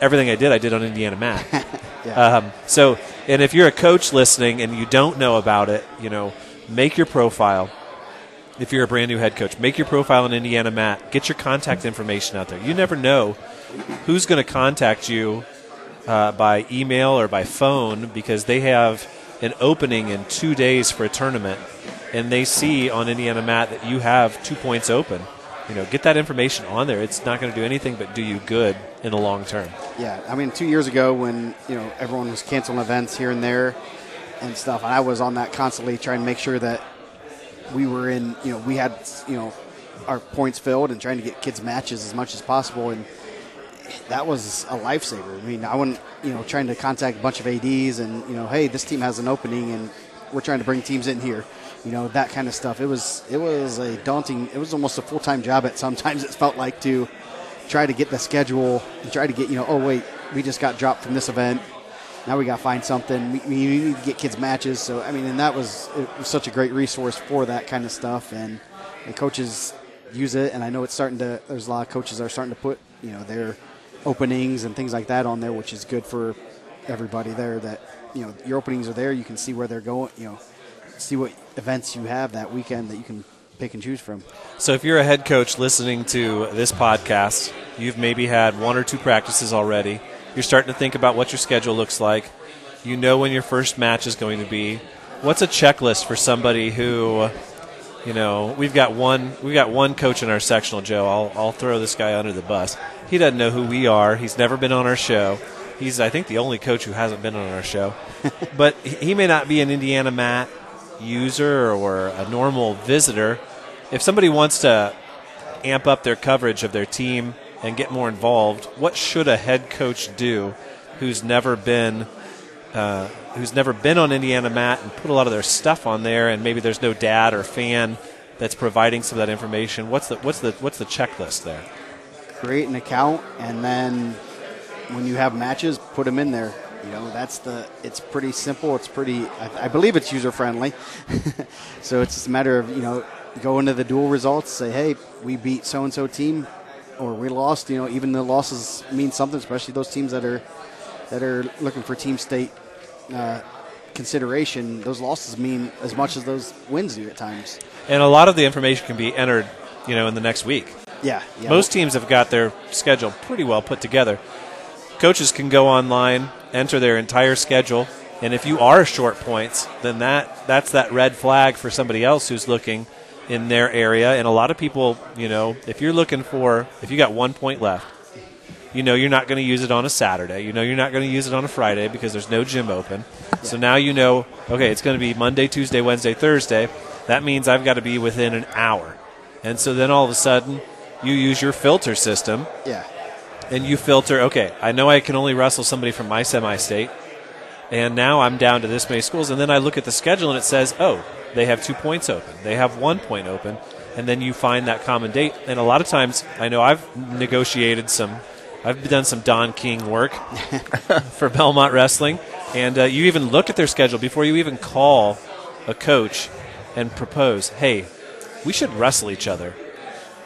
everything I did, I did on Indiana Mat. um, so, and if you're a coach listening and you don't know about it, you know, make your profile. If you're a brand new head coach, make your profile on Indiana Mat. Get your contact information out there. You never know who's going to contact you uh, by email or by phone because they have an opening in two days for a tournament, and they see on Indiana Mat that you have two points open. You know, get that information on there. It's not going to do anything but do you good in the long term. Yeah, I mean, two years ago when you know everyone was canceling events here and there and stuff, and I was on that constantly trying to make sure that we were in. You know, we had you know our points filled and trying to get kids matches as much as possible, and that was a lifesaver. I mean, I wouldn't you know trying to contact a bunch of ads and you know, hey, this team has an opening and we're trying to bring teams in here. You know that kind of stuff. It was it was a daunting. It was almost a full time job at sometimes. It felt like to try to get the schedule and try to get you know oh wait we just got dropped from this event now we got to find something. We, we need to get kids matches. So i mean and that was was such a great resource for that kind of stuff. And the coaches use it and i know it's starting to there's a lot of coaches are starting to put you know their openings and things like that on there which is good for everybody there that you know your openings are there. You can see where they're going you know see what events you have that weekend that you can pick and choose from. So if you're a head coach listening to this podcast, you've maybe had one or two practices already. You're starting to think about what your schedule looks like. You know when your first match is going to be. What's a checklist for somebody who, you know, we've got one we've got one coach in our sectional, Joe. I'll I'll throw this guy under the bus. He doesn't know who we are. He's never been on our show. He's I think the only coach who hasn't been on our show. but he he may not be an Indiana mat user or a normal visitor if somebody wants to amp up their coverage of their team and get more involved, what should a head coach do who's never been uh, who's never been on Indiana mat and put a lot of their stuff on there, and maybe there's no dad or fan that's providing some of that information? What's the what's the what's the checklist there? create an account and then when you have matches put them in there you know that's the it's pretty simple it's pretty i, I believe it's user friendly so it's just a matter of you know go into the dual results say hey we beat so and so team or we lost you know even the losses mean something especially those teams that are that are looking for team state uh, consideration those losses mean as much as those wins do at times And a lot of the information can be entered, you know, in the next week. yeah, yeah Most teams have got their schedule pretty well put together. coaches can go online, enter their entire schedule, and if you are short points, then that that's that red flag for somebody else who's looking in their area. And a lot of people, you know, if you're looking for if you got one point left, you know you're not going to use it on a Saturday. You know you're not going to use it on a Friday because there's no gym open. So now you know, okay, it's going to be Monday, Tuesday, Wednesday, Thursday. That means I've got to be within an hour. And so then all of a sudden, you use your filter system Yeah. and you filter, okay, I know I can only wrestle somebody from my semi state, and now I'm down to this many schools. And then I look at the schedule and it says, oh, they have two points open, they have one point open, and then you find that common date. And a lot of times, I know I've negotiated some, I've done some Don King work for Belmont Wrestling, and uh, you even look at their schedule before you even call a coach and propose, hey, we should wrestle each other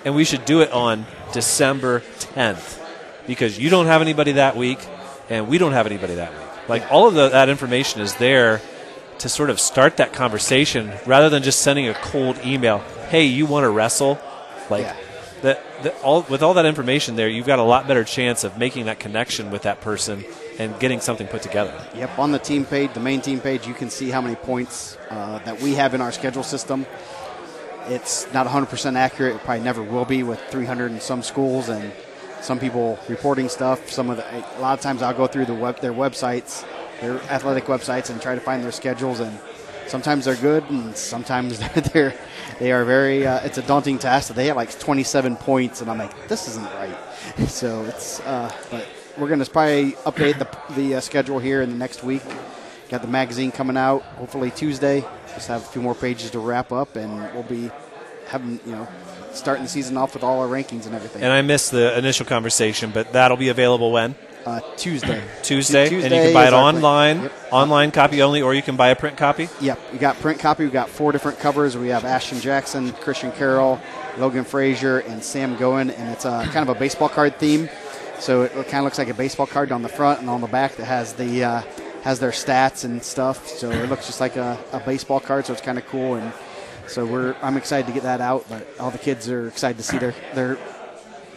and we should do it on December 10th because you don't have anybody that week and we don't have anybody that week. Like all of the, that information is there to sort of start that conversation rather than just sending a cold email. Hey, you want to wrestle? Like Yeah. that, that all with all that information there, you've got a lot better chance of making that connection with that person and getting something put together. Yep, on the team page, the main team page, you can see how many points uh, that we have in our schedule system. It's not 100% accurate. It probably never will be with 300 and some schools and some people reporting stuff. Some of the, a lot of times I'll go through the web, their websites, their athletic websites, and try to find their schedules. And sometimes they're good, and sometimes they're they are very. Uh, it's a daunting task. They have like 27 points, and I'm like, this isn't right. So it's, uh, but we're going to probably update the the uh, schedule here in the next week. Got the magazine coming out hopefully Tuesday. Just have a few more pages to wrap up, and we'll be having you know starting the season off with all our rankings and everything. And I missed the initial conversation, but that'll be available when? Uh, Tuesday. Tuesday, Tuesday and you can buy it online, Yep. online copy only, or you can buy a print copy. Yep, we got print copy. We got four different covers. We have Ashton Jackson, Christian Carroll, Logan Frazier, and Sam Goen, and it's a kind of a baseball card theme. So it kind of looks like a baseball card on the front and on the back that has the uh, has their stats and stuff. So it looks just like a, a baseball card. So it's kind of cool, and so we're I'm excited to get that out. But all the kids are excited to see their their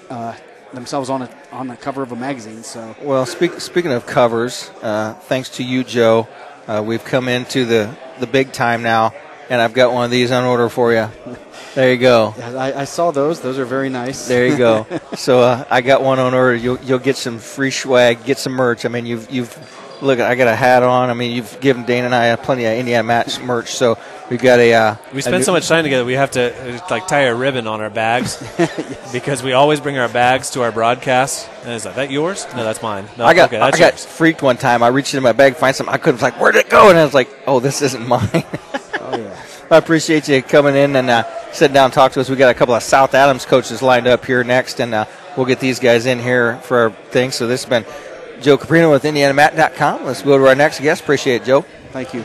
uh, themselves on a on the cover of a magazine. So Well, speak, speaking of covers, uh, thanks to you, Joe, uh, we've come into the, the big time now, and I've got one of these on order for you. There you go. I, I saw those. Those are very nice. There you go. so uh, I got one on order. You'll you'll get some free swag, get some merch. I mean, you've you've look. I got a hat on. I mean, you've given Dana and I plenty of Indiana Mat merch. So we've got a. Uh, We spend new- so much time together, we have to uh, like tie a ribbon on our bags because we always bring our bags to our broadcast. And it's like, that yours? No, that's mine. No, I got okay, that's I got freaked one time. I reached into my bag, find something. I couldn't. Like, where'd it go? And I was like, oh, this isn't mine. Oh yeah. I appreciate you coming in and uh, sitting down and talk to us. We got a couple of South Adams coaches lined up here next, and uh, we'll get these guys in here for our thing. So this has been Joe Caprino with IndianaMat.com. Let's go to our next guest. Appreciate it, Joe. Thank you.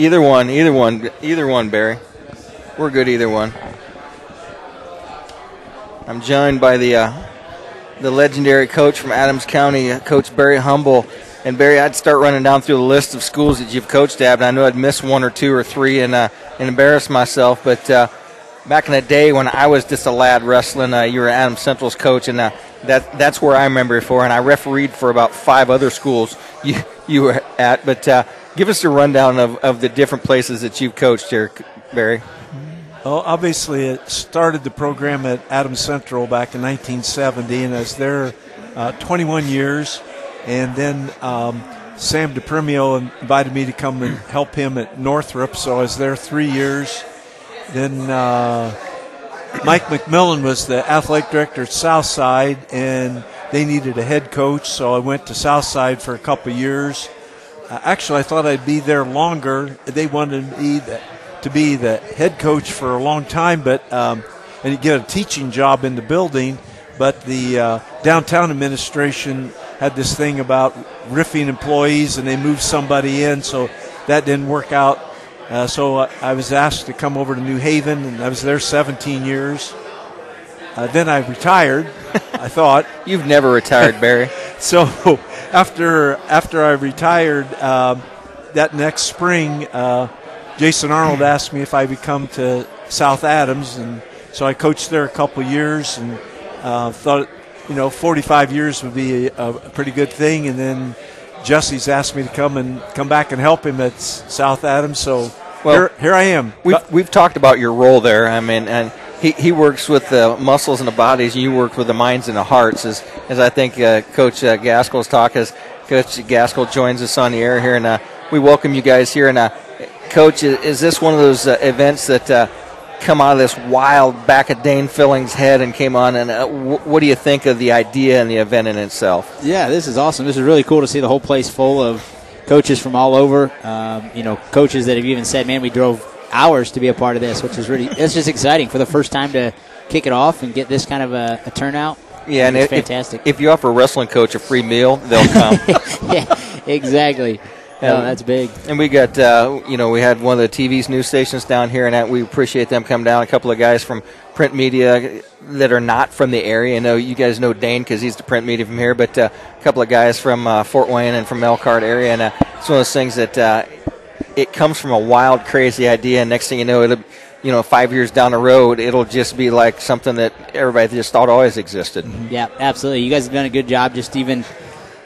Either one, either one, either one, Barry. We're good either one. I'm joined by the uh, the legendary coach from Adams County, uh, Coach Barry Humble. And Barry, I'd start running down through the list of schools that you've coached at, and I know I'd miss one or two or three and uh, and embarrass myself. But uh, back in the day when I was just a lad wrestling, uh, you were Adams Central's coach, and uh, that that's where I remember you for. And I refereed for about five other schools you you were at. But uh, give us a rundown of, of the different places that you've coached here, Barry. Well, obviously, it started the program at Adams Central back in 1970, and I was there uh, 21 years. And then um, Sam DePrimio invited me to come and help him at Northrop, so I was there three years. Then uh, Mike McMillan was the athletic director at Southside, and they needed a head coach, so I went to Southside for a couple years. Uh, actually, I thought I'd be there longer. They wanted me the, to be the head coach for a long time, but um, and get a teaching job in the building. But the uh, downtown administration had this thing about riffing employees, and they moved somebody in, so that didn't work out Uh, so uh, I was asked to come over to New Haven, and I was there 17 years. Uh, then I retired. I thought You've never retired, Barry. so. After after I retired, um, that next spring, uh, Jason Arnold asked me if I would come to South Adams, and so I coached there a couple years, and uh, thought you know 45 years would be a, a pretty good thing, and then Jesse's asked me to come and come back and help him at South Adams, so Well, here, here I am. We've, we've talked about your role there. I mean, and he, he works with the muscles and the bodies, and you work with the minds and the hearts, as, as I think uh, Coach uh, Gaskell's talk as Coach Gaskell joins us on the air here. And uh, we welcome you guys here. And, uh, Coach, is, is this one of those uh, events that uh, come out of this wild back of Dane Filling's head and came on? And wh- what do you think of the idea and the event in itself? Yeah, this is awesome. This is really cool to see the whole place full of coaches from all over. Um, you know, coaches that have even said, "Man, we drove hours to be a part of this," which is really it's just exciting for the first time to kick it off and get this kind of a, a turnout. Yeah, and it's if, fantastic. If you offer a wrestling coach a free meal, they'll come. yeah, exactly. Yeah. that's big. And we got, uh, you know, we had one of the TV's news stations down here, and that we appreciate them coming down. A couple of guys from print media that are not from the area. I know you guys know Dane because he's the print media from here, but uh, a couple of guys from uh, Fort Wayne and from Elkhart area. And uh, it's one of those things that uh, it comes from a wild, crazy idea, and next thing you know, it'll, you know, five years down the road, it'll just be like something that everybody just thought always existed. Mm-hmm. Yeah, absolutely. You guys have done a good job just even,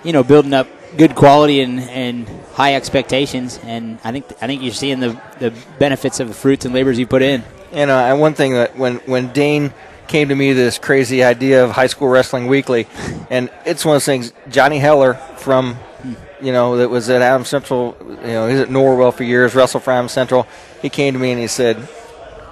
you know, building up good quality and, and high expectations. And I think I think you're seeing the, the benefits of the fruits and labors you put in. You uh, know, and one thing that when when Dane came to me this crazy idea of high school wrestling weekly, and it's one of those things. Johnny Heller from, hmm. You know, that was at Adams Central. You know, he's at Norwell for years, wrestled for Adams Central. He came to me and he said,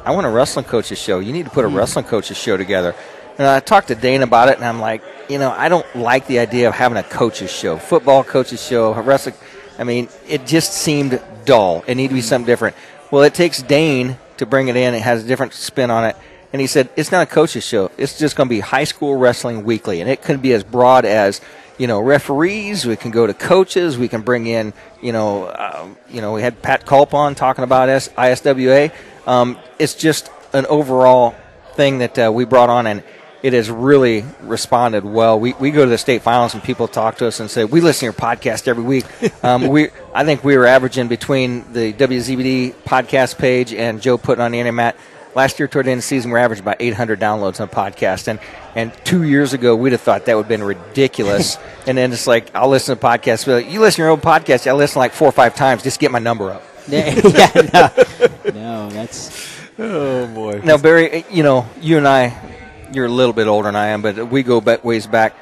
"I want a wrestling coach's show. You need to put a hmm. wrestling coach's show together." And I talked to Dane about it, and I'm like, you know, I don't like the idea of having a coach's show, football coach's show, wrestling. I mean, it just seemed dull. It needed to be hmm. something different. Well, it takes Dane to bring it in. It has a different spin on it. And he said, it's not a coach's show. It's just going to be high school wrestling weekly. And it could be as broad as, you know, referees. We can go to coaches. We can bring in, you know, uh, you know, we had Pat Culp on talking about S- ISWA. Um, it's just an overall thing that uh, we brought on, and it has really responded well. We, we go to the state finals, and people talk to us and say, "We listen to your podcast every week." Um, we I think we were averaging between the WZBD podcast page and Joe putting on the internet. Last year, toward the end of the season, we are averaging about 800 downloads on a podcast, and and two years ago, we'd have thought that would have been ridiculous. and then it's like, I'll listen to podcasts. But you listen to your own podcast, I listen like four or five times just get my number up. Yeah, yeah, no, no, that's Oh boy. Now, Barry, eh, you know, you and I, you're a little bit older than I am, but we go back ways back.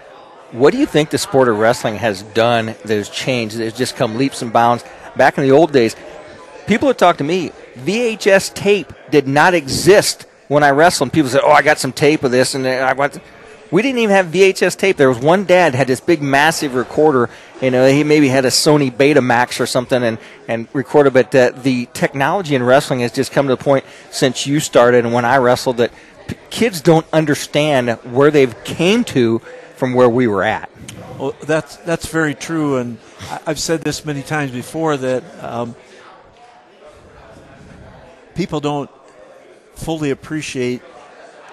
What do you think the sport of wrestling has done that has changed, that has just come leaps and bounds? Back in the old days, people would talk to me, VHS tape did not exist when I wrestled. People said, oh, I got some tape of this, and I want. We didn't even have VHS tape. There was one dad had this big, massive recorder. You know, he maybe had a Sony Betamax or something, and and recorded. But uh, the technology in wrestling has just come to the point since you started and when I wrestled that p- kids don't understand where they've came to from where we were at. Well, that's that's very true, and I've said this many times before that um, people don't fully appreciate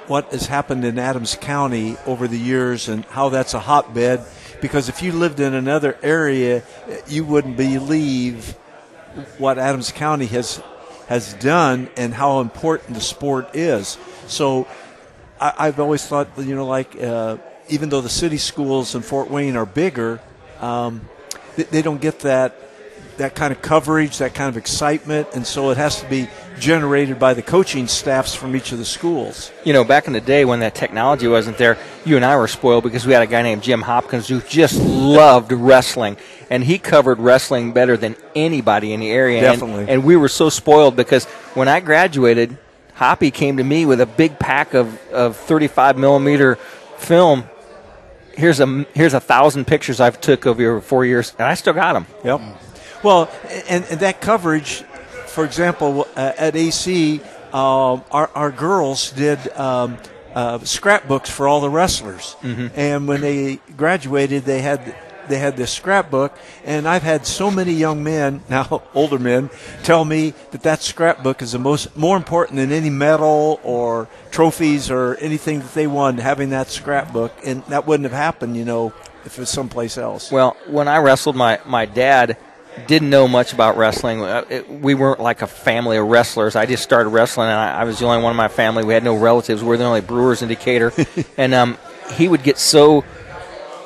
what has happened in Adams County over the years and how that's a hotbed. Because if you lived in another area, you wouldn't believe what Adams County has has done and how important the sport is. So I, I've always thought, you know, like uh, even though the city schools in Fort Wayne are bigger, um, they, they don't get that that kind of coverage, that kind of excitement, and so it has to be generated by the coaching staffs from each of the schools. You know, back in the day when that technology wasn't there, you and I were spoiled because we had a guy named Jim Hopkins who just loved wrestling, and he covered wrestling better than anybody in the area. And- Definitely. And, we were so spoiled because when I graduated, Hoppy came to me with a big pack of, of 35 millimeter film. Here's a here's a thousand pictures I've took over four years, and I still got them. Yep. Well, and, and that coverage, for example, uh, at AC, um, our, our girls did um, uh, scrapbooks for all the wrestlers. And when they graduated, they had they had this scrapbook, and I've had so many young men now, older men, tell me that that scrapbook is the most more important than any medal or trophies or anything that they won. Having that scrapbook, and that wouldn't have happened, you know, if it was someplace else. Well, when I wrestled, my, my dad didn't know much about wrestling. Uh, it, we weren't like a family of wrestlers. I just started wrestling, and I, I, was the only one in my family. We had no relatives. We were the only brewers in Decatur. and um, he would get so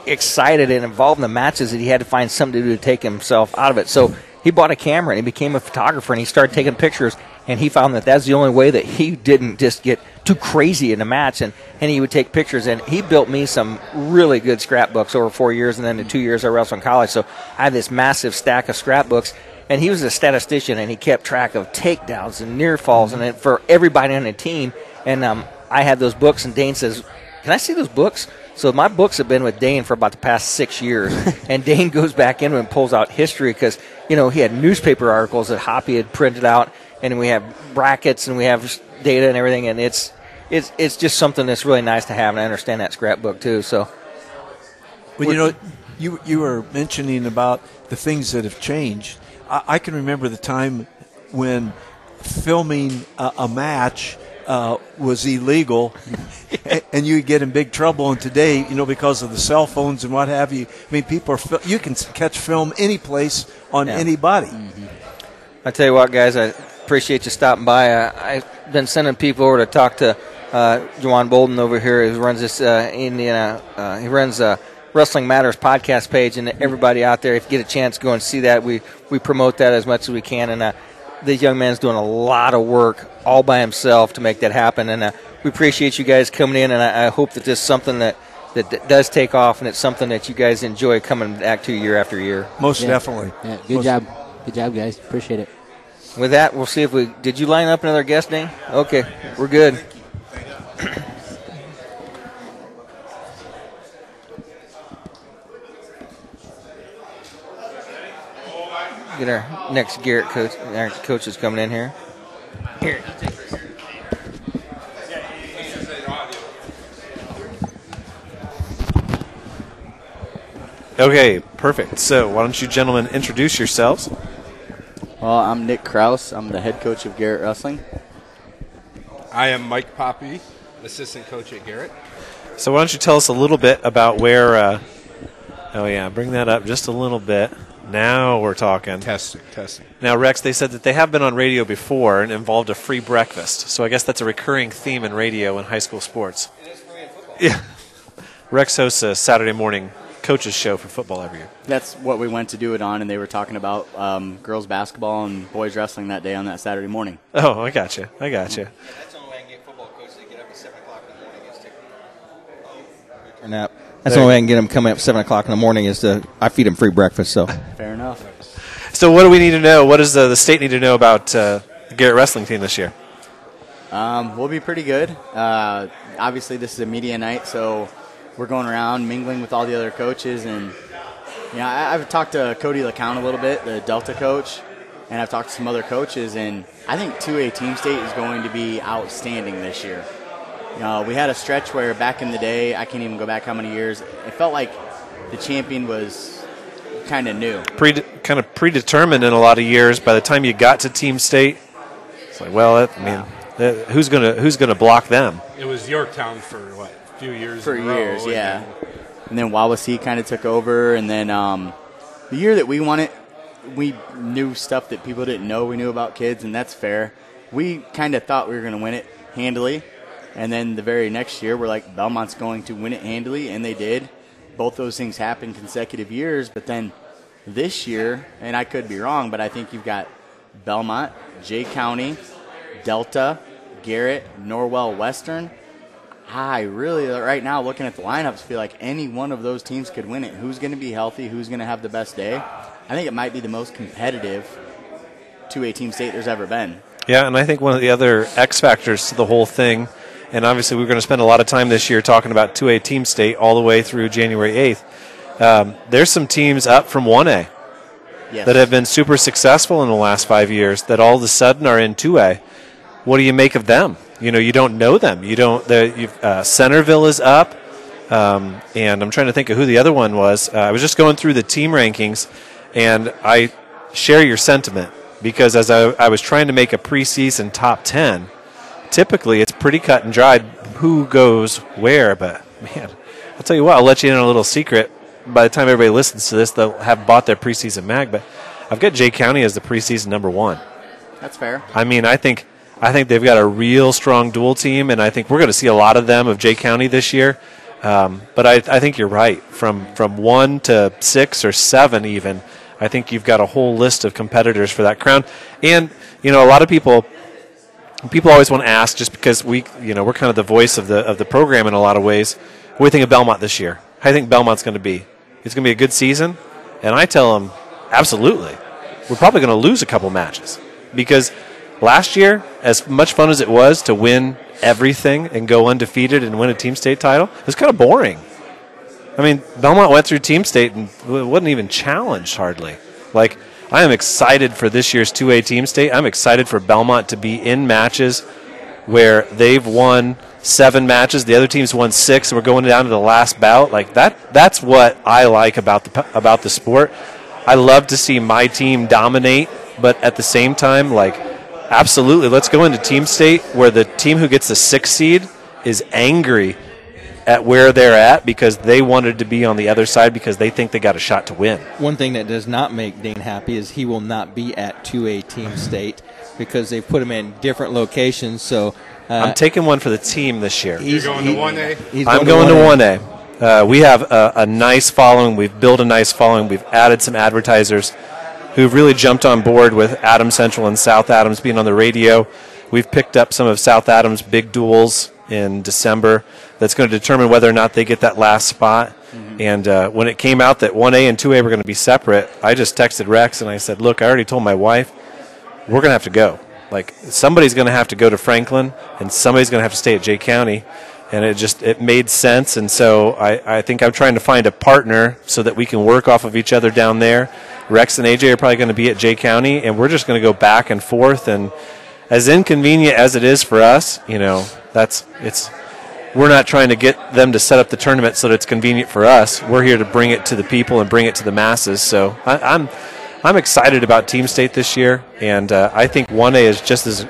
excited and involved in the matches that he had to find something to do to take himself out of it. So he bought a camera and he became a photographer and he started taking pictures and he found that that's the only way that he didn't just get too crazy in the match. And, and he would take pictures. And he built me some really good scrapbooks over four years and then the two years I wrestled in college. So I have this massive stack of scrapbooks. And he was a statistician and he kept track of takedowns and near falls and for everybody on the team. And um, I had those books and Dane says can I see those books? So my books have been with Dane for about the past six years, and Dane goes back in and pulls out history because you know he had newspaper articles that Hoppy had printed out, and we have brackets and we have data and everything, and it's it's it's just something that's really nice to have, and I understand that scrapbook too. So, well, you know, you you were mentioning about the things that have changed. I, I can remember the time when filming a, a match uh, was illegal, and you would get in big trouble. And today, you know, because of the cell phones and what have you, I mean, people are you can catch film any place on yeah. anybody. Mm-hmm. I tell you what, guys, I appreciate you stopping by. I, have been sending people over to talk to uh, Juwan Bolden over here, who runs this uh, Indiana. Uh, he runs a Wrestling Matters podcast page, and everybody out there, if you get a chance, go and see that. We we promote that as much as we can, and uh, this young man's doing a lot of work all by himself to make that happen. And uh, we appreciate you guys coming in, and I, I hope that this is something that, that, that does take off, and it's something that you guys enjoy coming back to year after year. Most yeah. definitely. Yeah, good Most job. Good job, guys. Appreciate it. With that, we'll see if we did. You line up another guest, Dane? Okay, we're good. Get our next Garrett coach. Our coach is coming in here. Here. Okay, perfect. So, why don't you gentlemen introduce yourselves? Well, I'm Nick Kraus. I'm the head coach of Garrett Wrestling. I am Mike Poppy, assistant coach at Garrett. So, why don't you tell us a little bit about where? Uh, oh yeah, bring that up just a little bit. Now we're talking. Testing, testing. Now, Rex, they said that they have been on radio before and involved a free breakfast. So I guess that's a recurring theme in radio and high school sports. It is free in football. Yeah. Rex hosts a Saturday morning coaches show for football every year. That's what we went to do it on, and they were talking about um, girls basketball and boys wrestling that day on that Saturday morning. Oh, I got you. I got you. Yeah, that's the only way I can get football coaches to get up at 7 o'clock in the morning. Is to, nap. That's the only way I can get them coming up at 7 o'clock in the morning is to I feed them free breakfast. So Fair enough. So, what do we need to know? What does the, the state need to know about uh, the Garrett wrestling team this year? Um, we'll be pretty good. Uh, obviously, this is a media night, so we're going around mingling with all the other coaches. And you know, I, have talked to Cody LeCount a little bit, the Delta coach, and I've talked to some other coaches. And I think 2A Team State is going to be outstanding this year. You know, we had a stretch where back in the day, I can't even go back how many years, it felt like the champion was kind of new. Pre- kind of predetermined in a lot of years. By the time you got to Team State, it's like, well, I mean, yeah. who's gonna who's gonna block them? It was Yorktown for what a few years. For years, row, yeah. And then, and Wawasee kind of took over, and then um, the year that we won it, we knew stuff that people didn't know we knew about kids, and that's fair. We kind of thought we were going to win it handily, and then the very next year, we're like, Belmont's going to win it handily, and they did both those things happen consecutive years. But then this year, and I could be wrong, but I think you've got Belmont, Jay County, Delta, Garrett, Norwell, Western. I really, right now, looking at the lineups, feel like any one of those teams could win it. Who's going to be healthy? Who's going to have the best day? I think it might be the most competitive 2A team state there's ever been. Yeah, and I think one of the other X factors to the whole thing and obviously we're going to spend a lot of time this year talking about 2A team state all the way through January 8th. Um, there's some teams up from 1A yes. that have been super successful in the last five years that all of a sudden are in 2A. What do you make of them? You know, you don't know them. You don't. Uh, Centerville is up. Um, and I'm trying to think of who the other one was. Uh, I was just going through the team rankings, and I share your sentiment because as I, I was trying to make a preseason top 10, typically it's pretty cut and dried who goes where. But man, I'll tell you what, I'll let you in on a little secret. By the time everybody listens to this, they'll have bought their preseason mag. But I've got Jay County as the preseason number one. That's fair. I mean, I think I think they've got a real strong dual team, and I think we're going to see a lot of them of Jay County this year. Um, but I, I think you're right. From from one to six or seven, even, I think you've got a whole list of competitors for that crown. And you know, a lot of people people always want to ask, just because we you know we're kind of the voice of the of the program in a lot of ways. What do you think of Belmont this year? How do you think Belmont's going to be? It's going to be a good season, and I tell them absolutely. We're probably going to lose a couple matches because last year, as much fun as it was to win everything and go undefeated and win a team state title, it was kind of boring. I mean, Belmont went through team state and wasn't even challenged hardly. Like, I am excited for this year's 2A team state. I'm excited for Belmont to be in matches where they've won seven matches, the other team's won six, and we're going down to the last bout. Like that, that's what I like about the about the sport. I love to see my team dominate, but at the same time, like absolutely, let's go into team state where the team who gets the sixth seed is angry at where they're at because they wanted to be on the other side because they think they got a shot to win. One thing that does not make Dane happy is he will not be at 2A Team State because they've put him in different locations. So uh, I'm taking one for the team this year. You're going to 1A? he's I'm going to 1A. Uh, we have a, a nice following. We've built a nice following. We've added some advertisers who've really jumped on board with Adams Central and South Adams being on the radio. We've picked up some of South Adams' big duels in December that's going to determine whether or not they get that last spot. And uh, when it came out that 1A and 2A were going to be separate, I just texted Rex and I said, Look, I already told my wife, we're going to have to go. Like, somebody's going to have to go to Franklin and somebody's going to have to stay at Jay County. And it just it made sense, and so I, I think I'm trying to find a partner so that we can work off of each other down there. Rex and AJ are probably going to be at Jay County, and we're just going to go back and forth. And as inconvenient as it is for us, you know, that's it's we're not trying to get them to set up the tournament so that it's convenient for us. We're here to bring it to the people and bring it to the masses. So I, I'm I'm excited about Team State this year, and uh, I think 1A is just as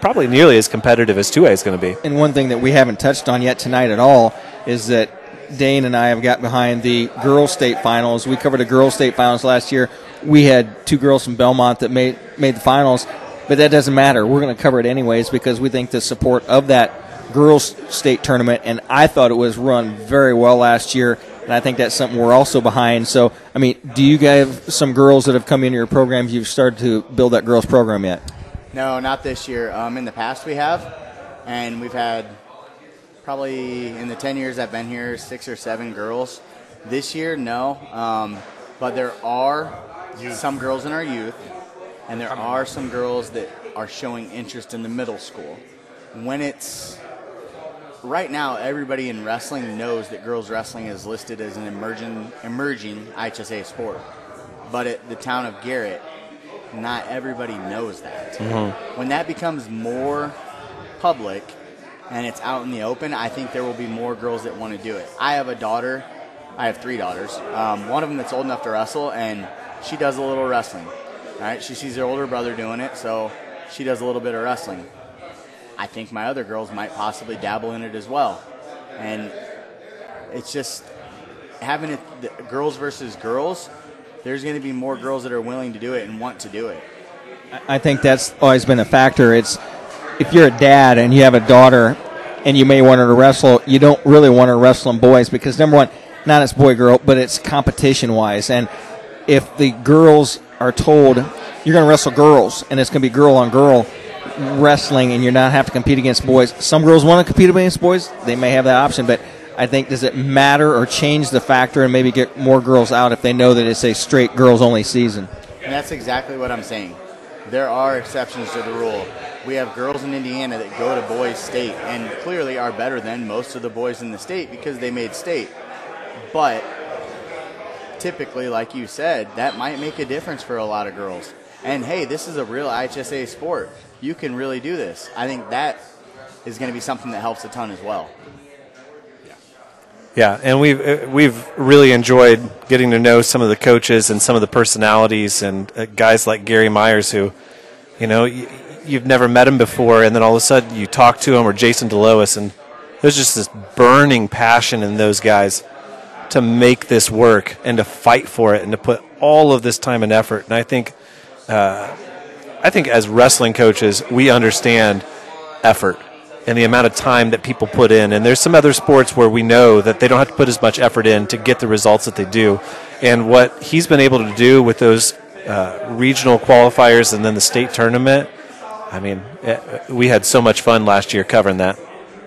probably nearly as competitive as 2A is going to be. And one thing that we haven't touched on yet tonight at all is that Dane and I have got behind the girls' state finals. We covered the girls' state finals last year. We had two girls from Belmont that made made the finals, but that doesn't matter. We're going to cover it anyways because we think the support of that girls' state tournament, and I thought it was run very well last year, and I think that's something we're also behind. So, I mean, do you guys have some girls that have come into your programs? You've started to build that girls' program yet? No, not this year. Um, in the past, we have, and we've had probably in the 10 years I've been here, six or seven girls. This year, no. Um, but there are some girls in our youth, and there are some girls that are showing interest in the middle school. When it's right now, everybody in wrestling knows that girls wrestling is listed as an emerging emerging IHSA sport. But at the town of Garrett, not everybody knows that. When that becomes more public and it's out in the open, I think there will be more girls that want to do it. I have a daughter. I have three daughters. Um, one of them that's old enough to wrestle, and she does a little wrestling. Right, she sees her older brother doing it, so she does a little bit of wrestling. I think my other girls might possibly dabble in it as well, and it's just having it girls versus girls. There's going to be more girls that are willing to do it and want to do it. I think that's always been a factor. It's if you're a dad and you have a daughter and you may want her to wrestle, you don't really want her wrestling boys because number one, not it's boy girl, but it's competition wise. And if the girls are told you're going to wrestle girls and it's going to be girl on girl wrestling and you're not have to compete against boys, some girls want to compete against boys. They may have that option, but I think does it matter or change the factor and maybe get more girls out if they know that it's a straight girls only season? And that's exactly what I'm saying. There are exceptions to the rule. We have girls in Indiana that go to boys state and clearly are better than most of the boys in the state because they made state. But typically, like you said, that might make a difference for a lot of girls. And hey, this is a real IHSA sport. You can really do this. I think that is going to be something that helps a ton as well. Yeah, and we've uh, we've really enjoyed getting to know some of the coaches and some of the personalities and uh, guys like Gary Myers, who, you know, you've never met him before, and then all of a sudden you talk to him, or Jason Delois, and there's just this burning passion in those guys to make this work and to fight for it and to put all of this time and effort. And I think, uh, I think as wrestling coaches, we understand effort and the amount of time that people put in. And there's some other sports where we know that they don't have to put as much effort in to get the results that they do. And what he's been able to do with those uh, regional qualifiers and then the state tournament, I mean, eh, we had so much fun last year covering that.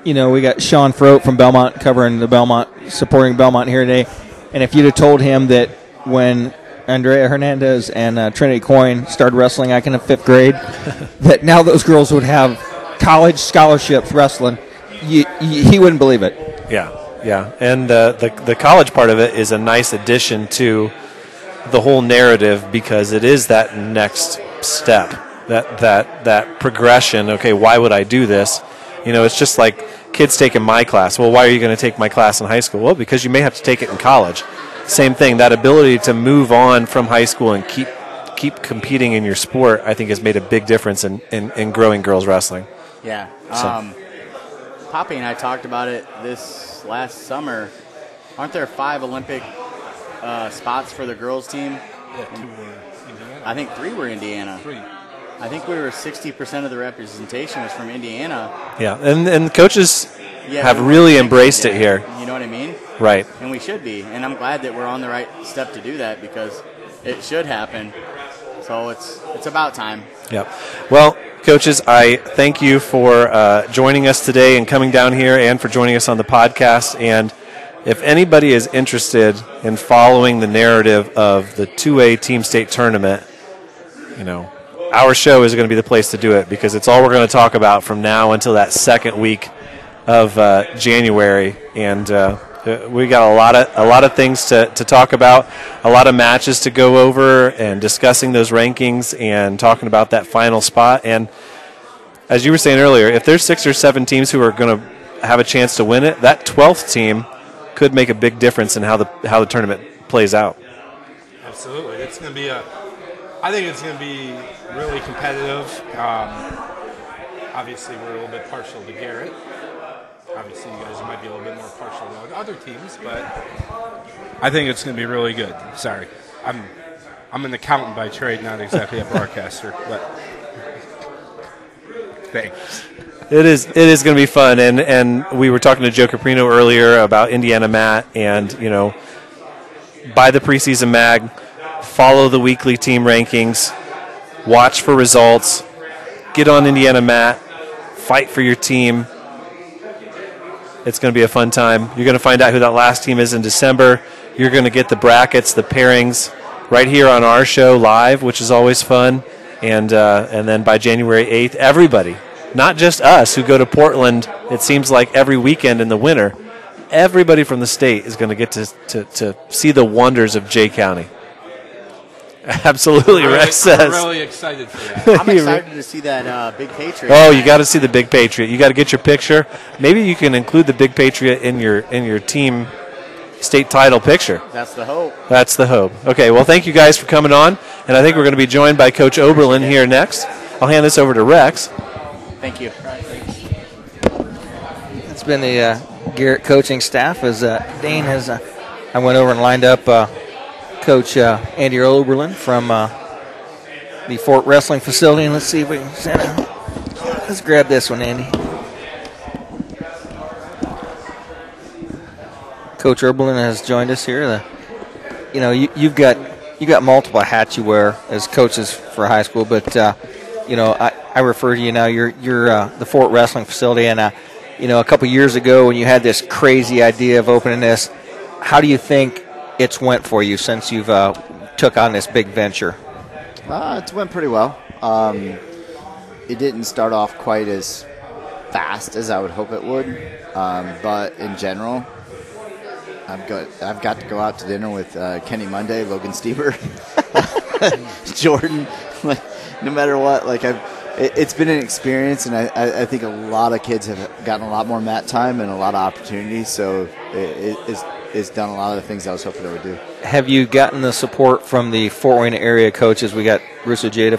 you know, we got Sean Froat from Belmont covering the Belmont, supporting Belmont here today. And if you'd have told him that when Andrea Hernandez and uh, Trinity Coyne started wrestling back in the fifth grade, that now those girls would have college scholarships wrestling, you, you, he wouldn't believe it. Yeah, yeah, and uh, the the college part of it is a nice addition to the whole narrative because it is that next step, that that that progression. Okay, why would I do this? You know, it's just like kids taking my class. Well, why are you going to take my class in high school? Well, because you may have to take it in college. Same thing. That ability to move on from high school and keep keep competing in your sport, I think, has made a big difference in, in, in growing girls wrestling. Yeah. So- Um, Poppy and I talked about it this last summer. Aren't there five Olympic uh, spots for the girls team? Yeah, two were Indiana. I think three were Indiana. Three. I think we were 60% of the representation was from Indiana. Yeah, and and coaches Yeah, have really embraced it here. You know what I mean? Right. And we should be. And I'm glad that we're on the right step to do that because it should happen. So it's it's about time. Yep. Well, coaches, I thank you for uh, joining us today and coming down here and for joining us on the podcast. And if anybody is interested in following the narrative of the 2A Team State Tournament, you know, our show is going to be the place to do it because it's all we're going to talk about from now until that second week of uh, January. And uh, we got a lot of a lot of things to, to talk about, a lot of matches to go over, and discussing those rankings and talking about that final spot. And as you were saying earlier, if there's six or seven teams who are going to have a chance to win it, that twelfth team could make a big difference in how the how the tournament plays out. Absolutely. It's going to be a. I think it's going to be really competitive. Um, obviously, we're a little bit partial to Garrett. Obviously, you guys might be a little bit more partial to other teams, but I think it's going to be really good. Sorry, I'm I'm an accountant by trade, not exactly a broadcaster, but thanks. It is. It is going to be fun, and and we were talking to Joe Caprino earlier about Indiana Mat, and you know, buy the preseason mag, follow the weekly team rankings, watch for results, get on Indiana Mat, fight for your team. It's going to be a fun time. You're going to find out who that last team is in December. You're going to get the brackets, the pairings, right here on our show live, which is always fun. And uh, and then by January 8th, everybody, not just us who go to Portland, it seems like every weekend in the winter, everybody from the state is going to get to, to, to see the wonders of Jay County. Absolutely, I'm really, Rex I'm says. really excited for that. I'm excited to see that uh, big Patriot. Oh, you got to see the Big Patriot. You got to get your picture. Maybe you can include the Big Patriot in your in your team state title picture. That's the hope. That's the hope. Okay, well, thank you guys for coming on, and I think we're going to be joined by Coach Oberlin here next. I'll hand this over to Rex. Thank you. It's been the uh, Garrett coaching staff as uh, Dane has. Uh, I went over and lined up uh, Coach uh, Andy Oberlin from uh, the Fort Wrestling facility, and let's see if we can send him. Let's grab this one, Andy. Coach Oberlin has joined us here. The, you know, you, you've got you got multiple hats you wear as coaches for high school, but uh, you know, I, I refer to you now. You're you're uh, the Fort Wrestling facility, and uh, you know, a couple years ago when you had this crazy idea of opening this, how do you think it's went for you since you've uh, took on this big venture? Uh, it went pretty well. Um, it didn't start off quite as fast as I would hope it would, um, but in general, I've got I've got to go out to dinner with uh, Kenny Monday, Logan Stieber, Jordan. Like no matter what, like I've it, it's been an experience, and I, I, I think a lot of kids have gotten a lot more mat time and a lot of opportunities. So it, it, it's, it's done a lot of the things I was hoping it would do. Have you gotten the support from the Fort Wayne area coaches? We got Russo Jada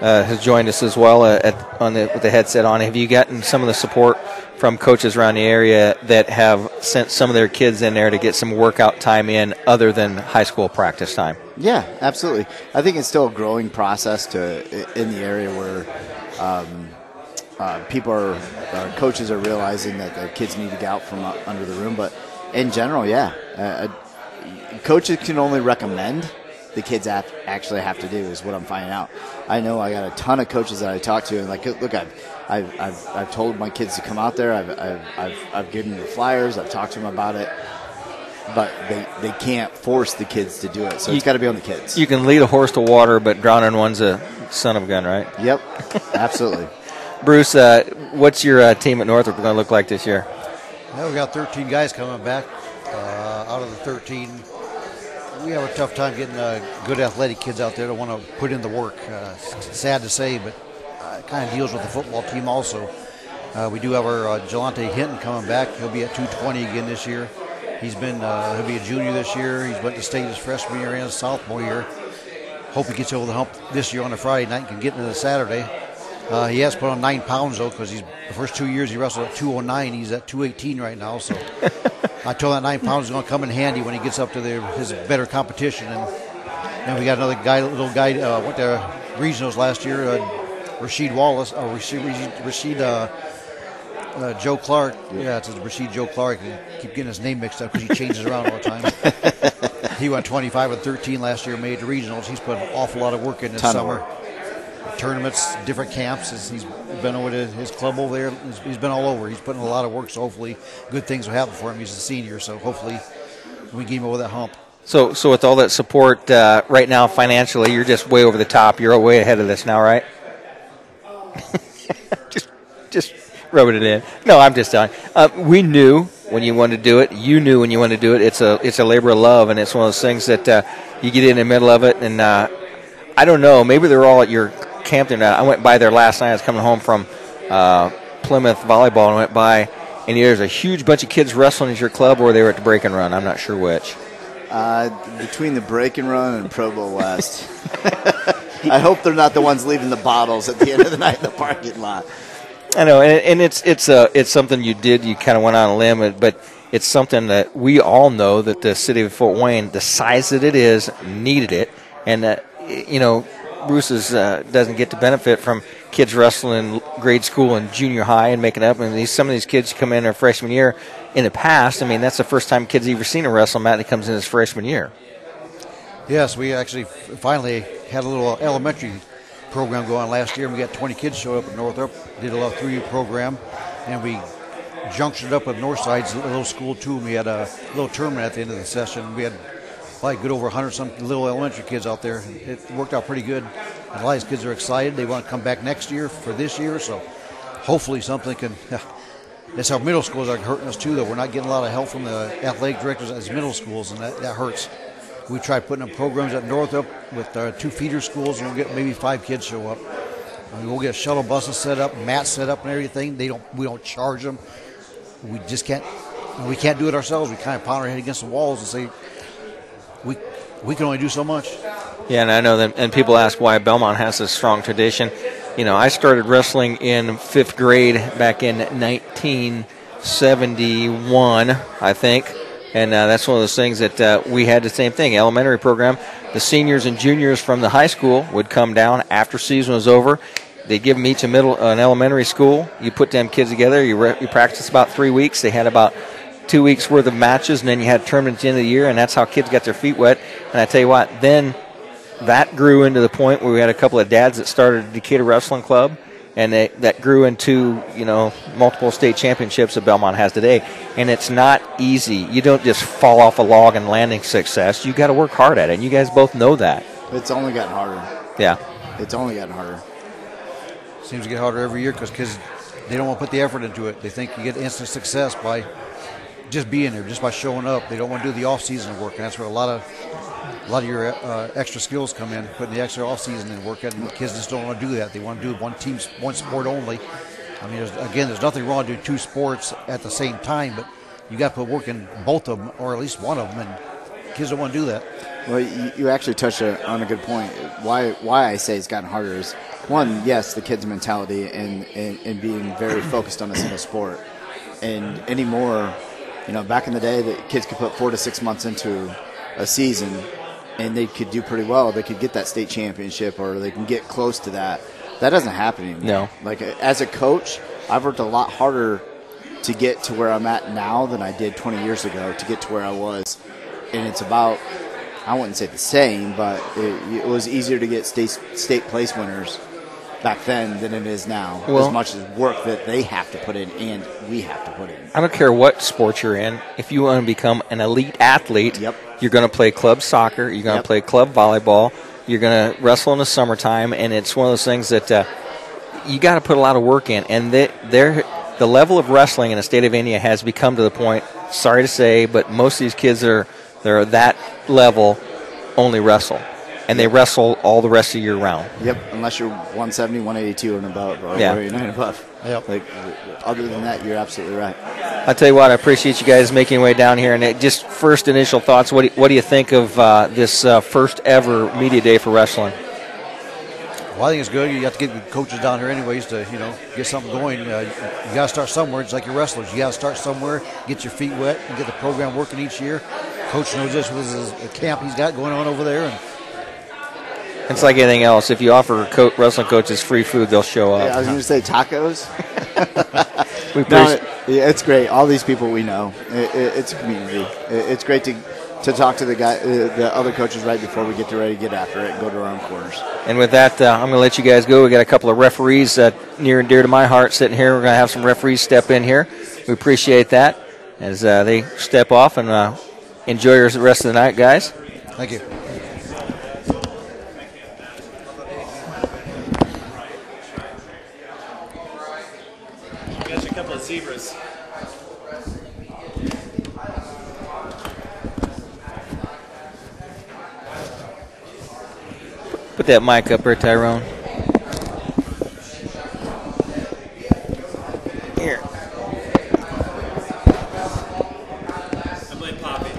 uh, has joined us as well uh, at, on the, with the headset on. Have you gotten some of the support from coaches around the area that have sent some of their kids in there to get some workout time in other than high school practice time? Yeah, absolutely. I think it's still a growing process to in the area where um, uh, people are, uh, coaches are realizing that the kids need to get out from under the room. But in general, yeah, uh, uh, coaches can only recommend. The kids have, actually have to do is what I'm finding out. I know I got a ton of coaches that I talk to, and like, look, I've I've, I've, I've told my kids to come out there. I've, I've, I've, I've given them the flyers. I've talked to them about it. But they, they can't force the kids to do it. So you, it's got to be on the kids. You can lead a horse to water, but drowning one's a son of a gun, right? Yep, absolutely. Bruce, uh, what's your uh, team at Northrop going to look like this year? Well, we got 13 guys coming back. Uh, out of the 13, we have a tough time getting uh, good athletic kids out there that want to put in the work. Uh, sad to say, but uh, kind of deals with the football team also. Uh, we do have our uh, Jelante Hinton coming back. He'll be at 220 again this year. He's been uh, he'll be a junior this year. He's went to state his freshman year and sophomore year. Hope he gets over the hump this year on a Friday night and can get into the Saturday. Uh, he has put on nine pounds though because he's the first two years he wrestled at 209. He's at 218 right now. So I told that nine pounds is going to come in handy when he gets up to the, his better competition. And then we got another guy, little guy, uh, went to regionals last year. Uh, Rasheed Wallace, or Rasheed, Rasheed uh, uh, Joe Clark. Yeah, it's Rasheed Joe Clark. I keep getting his name mixed up because he changes around all the time. he went 25 and 13 last year, made the regionals. He's put an awful lot of work in this Ton summer. Tournaments, different camps. He's been over to his club over there. He's been all over. He's putting a lot of work. So hopefully, good things will happen for him. He's a senior, so hopefully, we get him over that hump. So, so with all that support uh, right now financially, you're just way over the top. You're way ahead of this now, right? just, just rubbing it in. No, I'm just telling. Uh, we knew when you wanted to do it. You knew when you wanted to do it. It's a, it's a labor of love, and it's one of those things that uh, you get in the middle of it. And uh, I don't know. Maybe they're all at your camp there. I went by there last night. I was coming home from uh, Plymouth volleyball, and went by, and there's a huge bunch of kids wrestling at your club, or they were at the break and run. I'm not sure which. Uh, between the break and run and Pro Bowl West. I hope they're not the ones leaving the bottles at the end of the night in the parking lot. I know, and, and it's it's a uh, it's something you did. You kind of went on a limb, but it's something that we all know that the city of Fort Wayne, the size that it is, needed it, and that you know, Bruce's uh, doesn't get to benefit from kids wrestling in grade school and junior high and making up. And these some of these kids come in their freshman year. In the past, I mean, that's the first time kids ever seen a wrestling mat that comes in his freshman year. Yes, we actually finally had a little elementary program going last year. We got 20 kids showed up at Northrop, did a little three-year program, and we junctioned up with Northside's little school too. We had a little tournament at the end of the session. We had like good over 100 some little elementary kids out there. It worked out pretty good. A lot of these kids are excited. They want to come back next year for this year. So hopefully something can. That's our middle schools are hurting us too, though. We're not getting a lot of help from the athletic directors as middle schools, and that, that hurts. We try putting up programs at Northrop with our two feeder schools, and we'll get maybe five kids show up. And we'll get shuttle buses set up, mats set up, and everything. They don't. We don't charge them. We just can't. We can't do it ourselves. We kind of pound our head against the walls and say, we we can only do so much. Yeah, and I know that. And people ask why Belmont has this strong tradition. You know, I started wrestling in fifth grade back in 1971, I think and uh, that's one of those things that uh, we had the same thing. Elementary program, the seniors and juniors from the high school would come down after season was over. They give them each a middle, an elementary school. You put them kids together. You, re- you practice about three weeks. They had about two weeks worth of matches, and then you had tournaments at the end of the year, and that's how kids got their feet wet. And I tell you what, then that grew into the point where we had a couple of dads that started a Decatur Wrestling Club and they, that grew into you know multiple state championships that Belmont has today. And it's not easy. You don't just fall off a log and landing success. You got to work hard at it. And you guys both know that. It's only gotten harder. Yeah, it's only gotten harder. Seems to get harder every year because kids they don't want to put the effort into it. They think you get instant success by just being there, just by showing up. They don't want to do the off season work, and that's where a lot of a lot of your uh, extra skills come in, putting the extra off season in work. And kids just don't want to do that. They want to do one team, one sport only. I mean, there's, again, there's nothing wrong doing two sports at the same time, but you got to put work in both of them, or at least one of them, and kids don't want to do that. Well, you, you actually touched on a good point. Why why I say it's gotten harder is one, yes, the kids' mentality and, and, and being very focused on a single sport. And anymore, you know, back in the day, the kids could put four to six months into a season and they could do pretty well. They could get that state championship or they can get close to that. That doesn't happen anymore. No. Like, as a coach, I've worked a lot harder to get to where I'm at now than I did 20 years ago to get to where I was. And it's about, I wouldn't say the same, but it, it was easier to get state, state place winners back then than it is now. Well- as much as work that they have to put in and we have to put in. I don't care what sport you're in. If you want to become an elite athlete, you're going to play club soccer. You're going to Yep. play club volleyball. You're going to wrestle in the summertime, and it's one of those things that uh, you got to put a lot of work in. And they, they're, the level of wrestling in the state of India has become to the point. Sorry to say, but most of these kids that are they're that level only wrestle, and they wrestle all the rest of the year round. Yep, unless you're 170, 182 and above, or Yeah. 189 and above. Yep. Like, other than that, you're absolutely right. I tell you what, I appreciate you guys making your way down here. And it, just first initial thoughts. What do, what do you think of uh, this uh, first ever media day for wrestling? Well, I think it's good. You have to get the coaches down here, anyways, to you know get something going. Uh, you got to start somewhere. It's like your wrestlers. You got to start somewhere, get your feet wet, and get the program working each year. Coach knows this was a camp he's got going on over there, and It's like anything else. If you offer co- wrestling coaches free food, they'll show up. Yeah, I was going to say tacos. We No, it- yeah, it's great. All these people we know. It, it, it's a community. It, it's great to to talk to the guy, uh, the other coaches right before we get to ready to get after it and go to our own quarters. And with that, uh, I'm going to let you guys go. We got a couple of referees uh, near and dear to my heart sitting here. We're going to have some referees step in here. We appreciate that as uh, they step off and uh, enjoy your rest of the night, guys. thank you. Got you a couple of zebras. Put that mic up there, Tyrone. Here. I Poppy.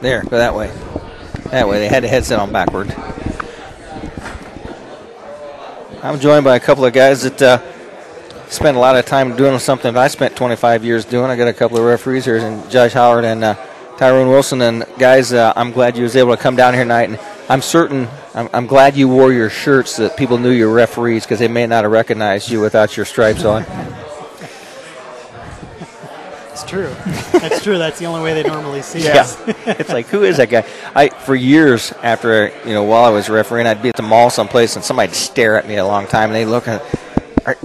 There, go that way. That way. They had the headset on backward. I'm joined by a couple of guys that uh, spent a lot of time doing something that I spent 25 years doing. I got a couple of referees here, and Judge Howard and uh, Tyrone Wilson. And guys, uh, I'm glad you was able to come down here tonight. And I'm certain, I'm, I'm glad you wore your shirts that people knew you were referees because they may not have recognized you without your stripes on. It's true. That's true. That's the only way they normally see Yeah. us. it's like who is that guy? I for years after you know while I was refereeing, I'd be at the mall someplace and somebody'd stare at me a long time and they look at. "Are-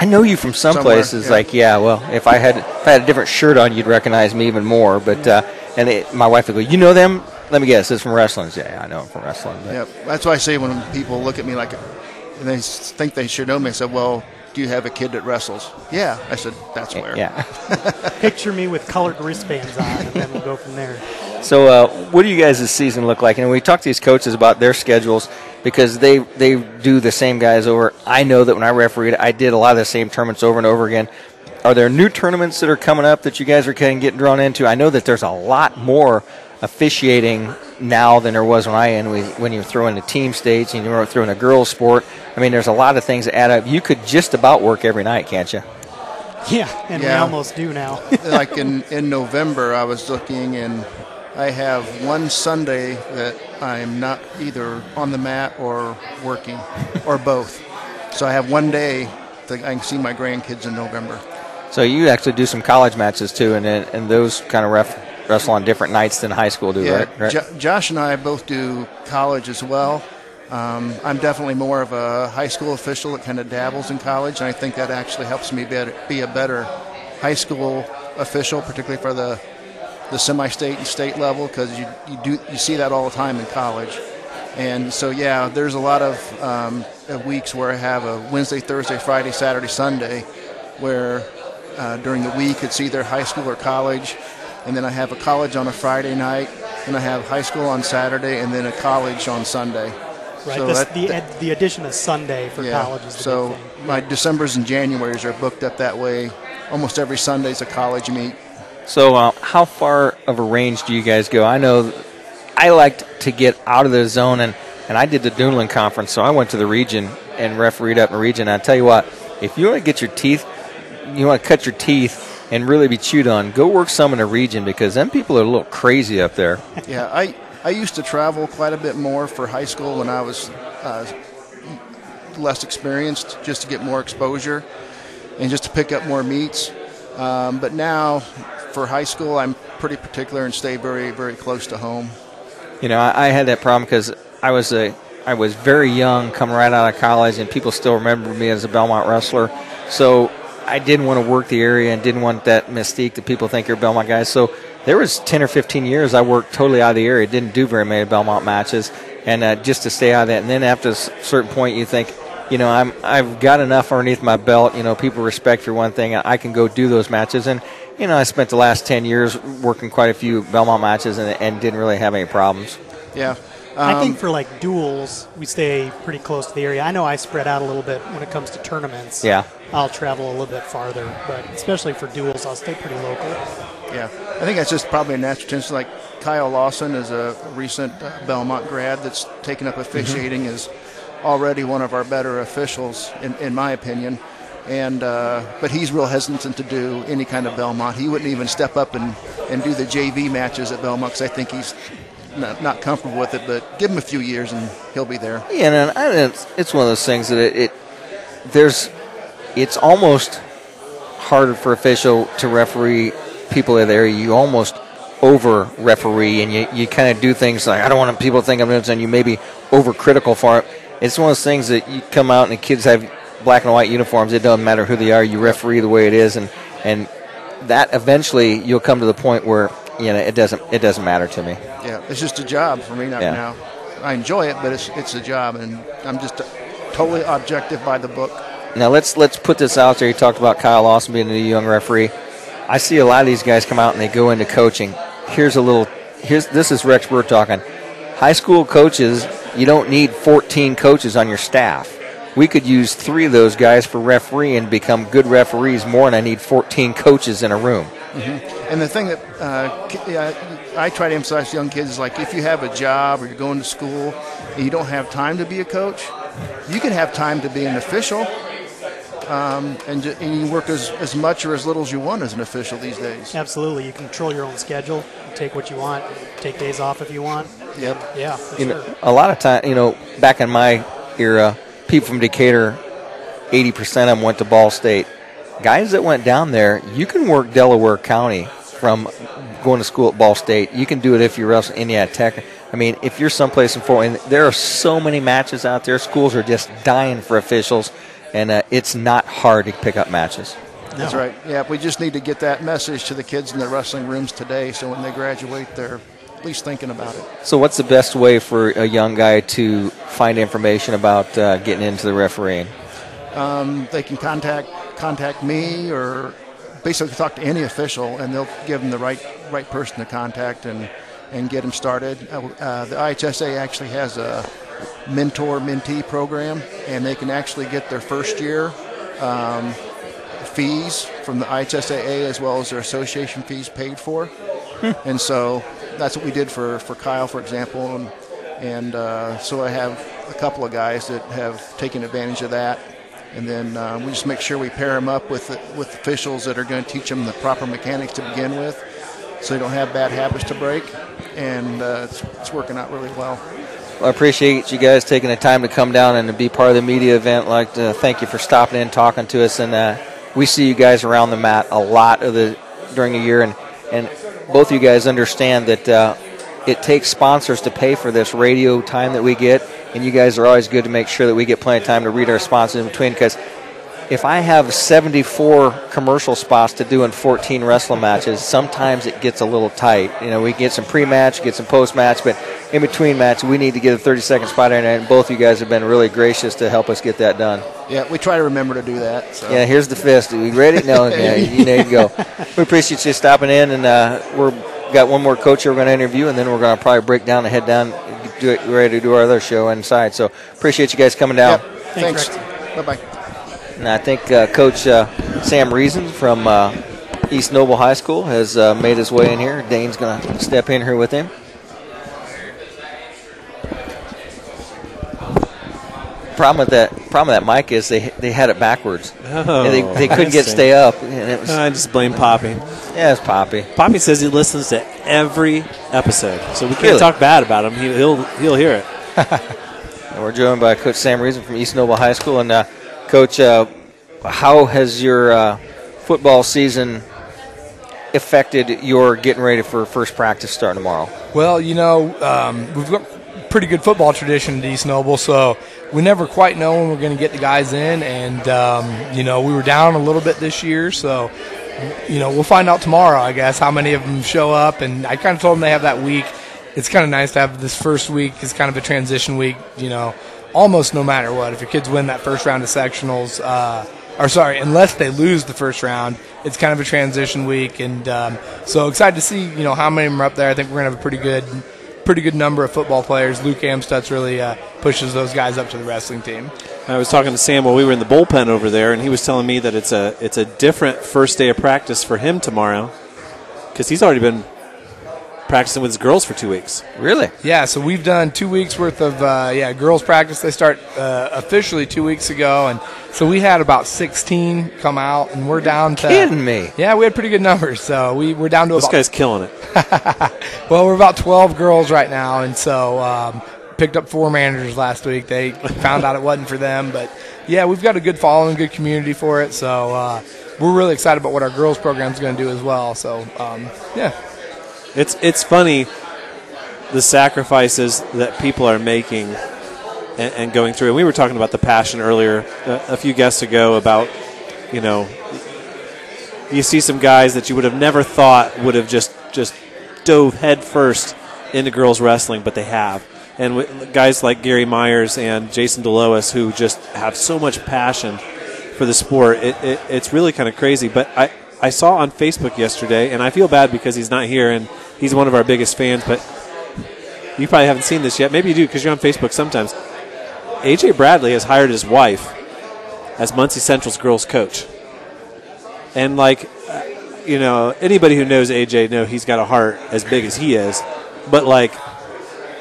I know you from someplace. Somewhere, It's yeah. like, yeah, well, if I had if I had a different shirt on, you'd recognize me even more. But uh, and it, my wife would go, "You know them? Let me guess. It's from wrestling." Yeah, I know them from wrestling. But Yeah, that's why I say when people look at me like, and they think they should know me, I said, "Well, do you have a kid that wrestles?" Yeah, I said, "That's where." Yeah. Picture me with colored wristbands on, and then we'll go from there. So, uh, what do you guys' season look like? And we talk to these coaches about their schedules because they they do the same guys over. I know that when I refereed, I did a lot of the same tournaments over and over again. Are there new tournaments that are coming up that you guys are kind of getting drawn into? I know that there's a lot more officiating now than there was when I in when you were throwing the team states and you were throwing a girls sport. I mean, there's a lot of things that add up. You could just about work every night, can't you? Yeah, and we almost do now. like in, in November, I was looking and I have one Sunday that I'm not either on the mat or working, or both. So I have one day that I can see my grandkids in November. So you actually do some college matches too, and and those kind of ref, wrestle on different nights than high school do, yeah, right? right? Jo- Josh and I both do college as well. Um, I'm definitely more of a high school official that kind of dabbles in college, and I think that actually helps me be a, be a better high school official, particularly for the the semi-state and state level, because you, you do you see that all the time in college. And so, yeah, there's a lot of, um, of weeks where I have a Wednesday, Thursday, Friday, Saturday, Sunday, where uh, during the week. It's either high school or college, and then I have a college on a Friday night, and I have high school on Saturday, and then a college on Sunday. Right. So this, that- the ed, the addition of Sunday for yeah. college is the so big thing. my December's and Januaries are booked up that way. Almost every Sunday's a college meet. So, uh, how far of a range do you guys go? I know I liked to get out of the zone, and, and I did the Duneland conference, so I went to the region and refereed up in the region. I tell you what, if you want to get your teeth, you want to cut your teeth and really be chewed on, go work some in a region because them people are a little crazy up there. Yeah, I, I used to travel quite a bit more for high school when I was uh, less experienced, just to get more exposure and just to pick up more meets. Um, but now, for high school, I'm pretty particular and stay very, very close to home. You know, I, I had that problem because I was a I was very young, coming right out of college, and people still remember me as a Belmont wrestler. So I didn't want to work the area and didn't want that mystique that people think you're Belmont guys. So there was 10 or 15 years I worked totally out of the area, didn't do very many Belmont matches, and uh, just to stay out of that. And then after a certain point, you think, you know, I'm I've got enough underneath my belt. You know, people respect for one thing. I can go do those matches, and you know, I spent the last 10 years working quite a few Belmont matches and, and didn't really have any problems. Yeah. I think Um, for like duels, we stay pretty close to the area. I know I spread out a little bit when it comes to tournaments. Yeah. I'll travel a little bit farther, but especially for duels, I'll stay pretty local. Yeah, I think that's just probably a natural tendency. Like Kyle Lawson is a recent uh, Belmont grad that's taken up officiating, is already one of our better officials, in, in my opinion. And uh, but he's real hesitant to do any kind of Belmont. He wouldn't even step up and, and do the JV matches at Belmont because I think he's not, not comfortable with it. But give him a few years and he'll be there. Yeah, and it's, it's one of those things that it, it there's it's almost harder for official to referee people in the area. You almost over referee, and you, you kind of do things like I don't want people to think I'm doing, and you may be overcritical for it. It's one of those things that you come out and the kids have black and white uniforms. It doesn't matter who they are. You referee the way it is, and and that eventually you'll come to the point where you know it doesn't it doesn't matter to me. Yeah, it's just a job for me not Yeah. now. I enjoy it, but it's it's a job, and I'm just totally objective by the book. Now let's let's put this out there. You talked about Kyle Lawson being a new young referee. I see a lot of these guys come out and they go into coaching. Here's a little. Here's this is Rex. We're talking high school coaches. You don't need 14 coaches on your staff. We could use three of those guys for referee and become good referees more than I need 14 coaches in a room. And the thing that uh, I try to emphasize to young kids is like if you have a job or you're going to school and you don't have time to be a coach, you can have time to be an official. Um, and, ju- and you work as, as much or as little as you want as an official these days. Absolutely, you control your own schedule. Take what you want. Take days off if you want. Yep. Yeah, for You sure. know, a lot of time, you know, back in my era, people from Decatur, 80% of them went to Ball State. Guys that went down there, you can work Delaware County from going to school at Ball State. You can do it if you're else Indiana Tech. I mean, if you're someplace in Fort, and there are so many matches out there. Schools are just dying for officials, and uh, it's not hard to pick up matches. That's right. Yeah, we just need to get that message to the kids in the wrestling rooms today so when they graduate, they're at least thinking about it. So, what's the best way for a young guy to find information about uh, getting into the refereeing? um, they can contact contact me or basically talk to any official, and they'll give them the right right person to contact and and get them started. Uh, uh, the IHSA actually has a mentor mentee program, and they can actually get their first year um, fees from the IHSAA as well as their association fees paid for. and so that's what we did for, for Kyle, for example. And, and uh, so I have a couple of guys that have taken advantage of that. And then uh, we just make sure we pair them up with, with officials that are going to teach them the proper mechanics to begin with so they don't have bad habits to break. And uh, it's, it's working out really well. Well, I appreciate you guys taking the time to come down and to be part of the media event. Like to thank you for stopping in, talking to us, and uh, we see you guys around the mat a lot of the during the year, and and both of you guys understand that uh, it takes sponsors to pay for this radio time that we get, and you guys are always good to make sure that we get plenty of time to read our sponsors in between because if I have 74 commercial spots to do in 14 wrestling matches, sometimes it gets a little tight. You know, we get some pre-match, get some post-match, but in between matches, we need to get a 30-second spot in, and both you guys have been really gracious to help us get that done. Yeah, we try to remember to do that. So. Yeah, here's the fist. Are we ready? No, yeah, you need to go. We appreciate you stopping in, and uh, we're got one more coach here we're going to interview, and then we're going to probably break down and head down, do it, ready to do our other show inside. So appreciate you guys coming down. Yep. Thanks. Bye bye. And I think uh, Coach uh, Sam Reason from uh, East Noble High School has uh, made his way in here. Dane's going to step in here with him. Problem with that problem with that mic is they they had it backwards. Oh, And they, they couldn't get stay up. And it was, I just blame Poppy. Yeah, it's Poppy. Poppy says he listens to every episode, so we can't Really? talk bad about him. He, he'll he'll hear it. And we're joined by Coach Sam Reason from East Noble High School. And uh, Coach, uh, how has your uh, football season affected your getting ready for first practice starting tomorrow? Well, you know, um, we've got pretty good football tradition at East Noble, so we never quite know when we're going to get the guys in. And, um, you know, we were down a little bit this year, so, you know, we'll find out tomorrow, I guess, how many of them show up. And I kind of told them they have that week. It's kind of nice to have this first week is kind of a transition week, you know, almost no matter what. If your kids win that first round of sectionals, uh, or sorry, unless they lose the first round, it's kind of a transition week, and um, so excited to see you know how many of them are up there. I think we're gonna have a pretty good, pretty good number of football players. Luke Amstutz really uh, pushes those guys up to the wrestling team. I was talking to Sam while we were in the bullpen over there, and he was telling me that it's a it's a different first day of practice for him tomorrow because he's already been practicing with his girls for two weeks. Really? Yeah, so we've done two weeks worth of uh, yeah girls practice. They start uh, officially two weeks ago, and so we had about 16 come out, and we're down to kidding me. Yeah, we had pretty good numbers. So we we're down to This about guy's killing it. well, we're about 12 girls right now, and so um, picked up four managers last week. They found out it wasn't for them, but yeah, we've got a good following, good community for it. So uh, we're really excited about what our girls program is going to do as well. So um, yeah. It's it's funny the sacrifices that people are making and, and going through. And we were talking about the passion earlier a, a few guests ago about you know you see some guys that you would have never thought would have just just dove head first into girls wrestling, but they have. And guys like Gary Myers and Jason DeLois who just have so much passion for the sport, it, it, it's really kind of crazy. But I, I saw on Facebook yesterday, and I feel bad because he's not here, and he's one of our biggest fans, but you probably haven't seen this yet. Maybe you do because you're on Facebook sometimes. AJ Bradley has hired his wife as Muncie Central's girls coach. And like, uh, you know, anybody who knows AJ know he's got a heart as big as he is. But like,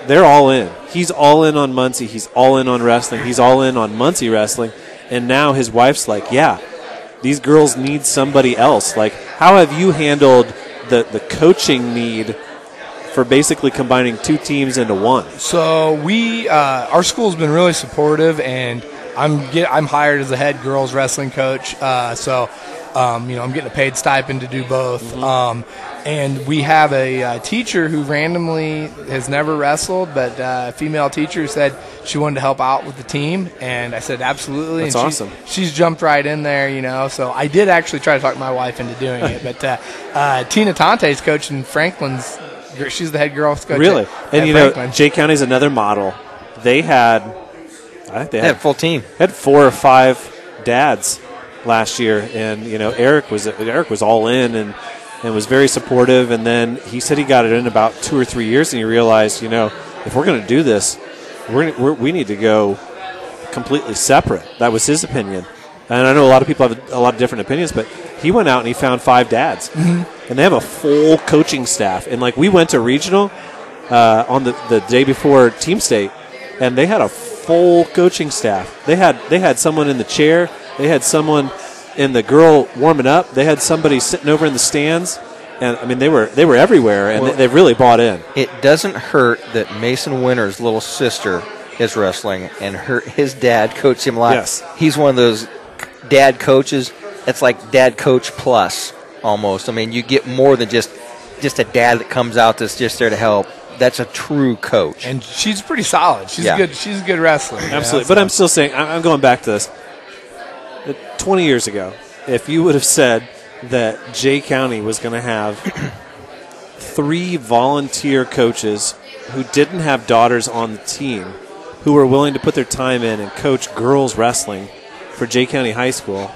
they're all in. He's all in on Muncie. He's all in on wrestling. He's all in on Muncie wrestling. And now his wife's like, yeah, these girls need somebody else. Like, how have you handled the the coaching need for basically combining two teams into one? So we, uh, our school's been really supportive, and I'm get, I'm hired as a head girls wrestling coach. Uh, so, um, you know, I'm getting a paid stipend to do both. Um, and we have a, uh teacher who randomly has never wrestled, but uh, a female teacher said she wanted to help out with the team, and I said absolutely. That's and awesome. She's jumped right in there, you know. So I did actually try to talk my wife into doing it, but uh, uh, Tina Tante's coaching Franklin's. She's the head girls coach. Really? at- And at you know, Franklin. Jay County's another model. They had, I think they had, had full team. Had four or five dads last year, and you know, Eric was Eric was all in and and was very supportive. And then he said he got it in about two or three years, and he realized, you know, if we're going to do this, we're, we're we need to go completely separate. That was his opinion. And I know a lot of people have a lot of different opinions, but he went out and he found five dads, Mhm. and they have a full coaching staff. And like we went to regional uh, on the, the day before team state, and they had a full coaching staff. They had they had someone in the chair, they had someone in the girl warming up, they had somebody sitting over in the stands, and I mean they were they were everywhere, and Well- they, they really bought in. It doesn't hurt that Mason Winter's little sister is wrestling, and her his dad coached him a lot. Yes. He's one of those dad coaches. It's like dad coach plus almost. I mean, you get more than just just a dad that comes out that's just there to help. That's a true coach. and she's pretty solid. She's Yeah. good. She's a good wrestler. Absolutely. so- But I'm still saying, I'm going back to this. 20 years ago, if you would have said that Jay County was going to have three volunteer coaches who didn't have daughters on the team who were willing to put their time in and coach girls wrestling for Jay County High School,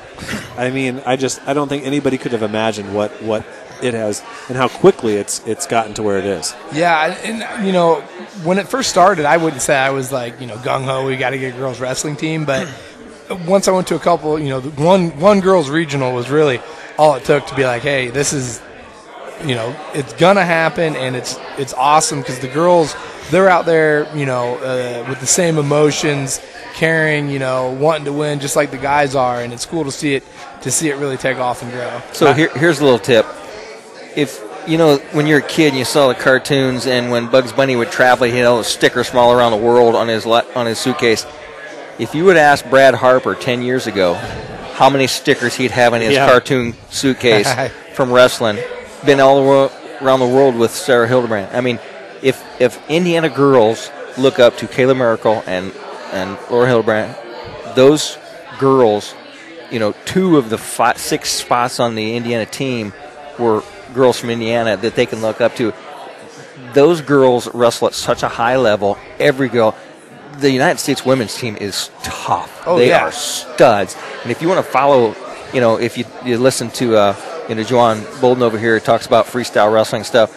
I mean, I just I don't think anybody could have imagined what what it has and how quickly it's it's gotten to where it is. Yeah, and you know, when it first started, I wouldn't say I was like you know gung ho. We got to get a girls wrestling team, but once I went to a couple, you know, one one girls regional was really all it took to be like, hey, this is, you know, it's gonna happen, and it's it's awesome because the girls they're out there, you know, uh, with the same emotions, caring, you know, wanting to win just like the guys are, and it's cool to see it to see it really take off and grow. So here, here's a little tip. If you know when you're a kid and you saw the cartoons, and when Bugs Bunny would travel, he had all the stickers from all around the world on his on his suitcase. If you would ask Brad Harper ten years ago how many stickers he'd have in his Yeah. cartoon suitcase from wrestling, been all the around the world with Sarah Hildebrand. I mean, if if Indiana girls look up to Kayla Miracle and and Laura Hildebrand, those girls, you know, two of the five, six spots on the Indiana team were girls from Indiana that they can look up to. Those girls wrestle at such a high level. Every girl, the United States women's team is tough. Oh, they yeah. are studs. And if you want to follow, you know, if you, you listen to, uh, you know, Joan Bolden over here talks about freestyle wrestling stuff,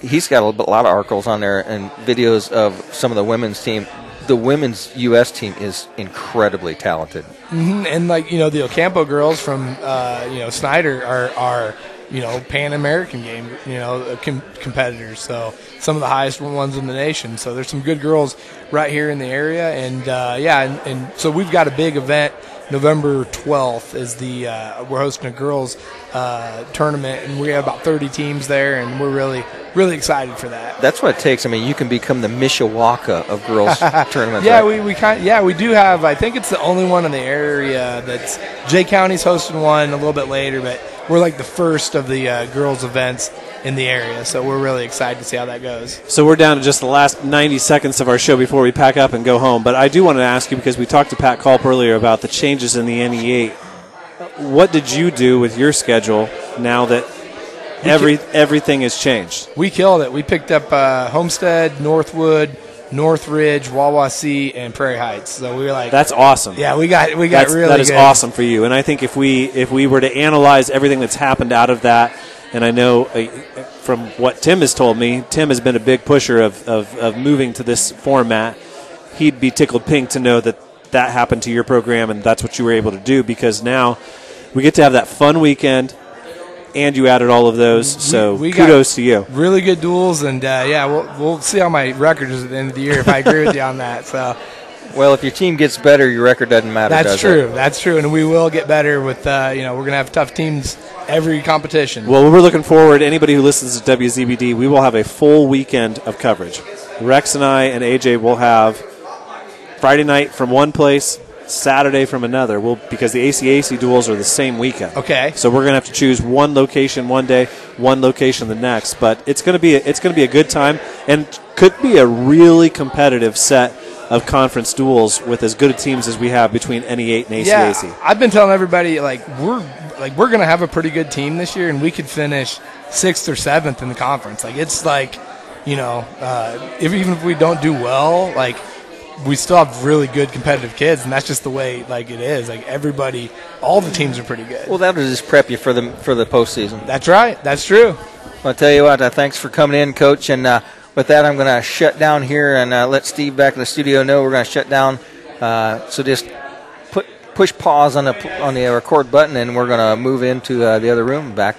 he's got a little bit- lot of articles on there and videos of some of the women's team. The women's U.S. team is incredibly talented. hmm And like you know, the Ocampo girls from uh, you know Snider are are you know Pan American game you know uh, com- competitors. So some of the highest ones in the nation. So there's some good girls right here in the area, and uh, yeah, and, and so we've got a big event. November 12th is the uh, we're hosting a girls uh, tournament, and we have about 30 teams there, and we're really really excited for that. That's what it takes. I mean, you can become the Mishawaka of girls tournaments. Yeah, right? we, we kind yeah we do have. I think it's the only one in the area that's Jay County's hosting one a little bit later, but we're like the first of the uh, girls events in the area, so we're really excited to see how that goes. So we're down to just the last 90 seconds of our show before we pack up and go home. But I do want to ask you because we talked to Pat Culp earlier about the changes in the NE8. What did you do with your schedule now that every everything has changed? We killed it. We picked up uh, Homestead, Northwood, Northridge, Wawasee, and Prairie Heights. So we were like, That's awesome. Yeah, we got we got That's- really that is good. awesome for you. And I think if we if we were to analyze everything that's happened out of that, and I know uh, from what Tim has told me, Tim has been a big pusher of, of, of moving to this format. He'd be tickled pink to know that that happened to your program and that's what you were able to do because now we get to have that fun weekend and you added all of those. So we got kudos to you. Really good duels, and uh, yeah, we'll we'll see how my record is at the end of the year if I agree with you on that. So. Well, if your team gets better, your record doesn't matter. That's does true. It? That's true, and we will get better with uh, you know we're gonna have tough teams every competition. Well, we're looking forward. Anybody who listens to WZBD, we will have a full weekend of coverage. Rex and I and AJ will have Friday night from one place, Saturday from another. We'll because the ACAC duels are the same weekend. Okay. So we're going to have to choose one location one day, one location the next. But it's going to be a, it's going to be a good time and could be a really competitive set of conference duels with as good a teams as we have between NE8 and yeah, ACAC. I've been telling everybody like we're like we're gonna have a pretty good team this year, and we could finish sixth or seventh in the conference. Like it's like you know uh, if even if we don't do well, like we still have really good competitive kids, and that's just the way like it is. Like everybody, all the teams are pretty good. Well, that'll just prep you for the for the postseason. That's right. That's true. I'll tell you what. Uh, thanks for coming in, Coach. And uh, with that, I'm going to shut down here and uh, let Steve back in the studio know we're going to shut down. Uh, so just put push pause on the on the record button, and we're going to move into uh, the other room back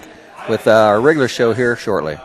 with uh, our regular show here shortly.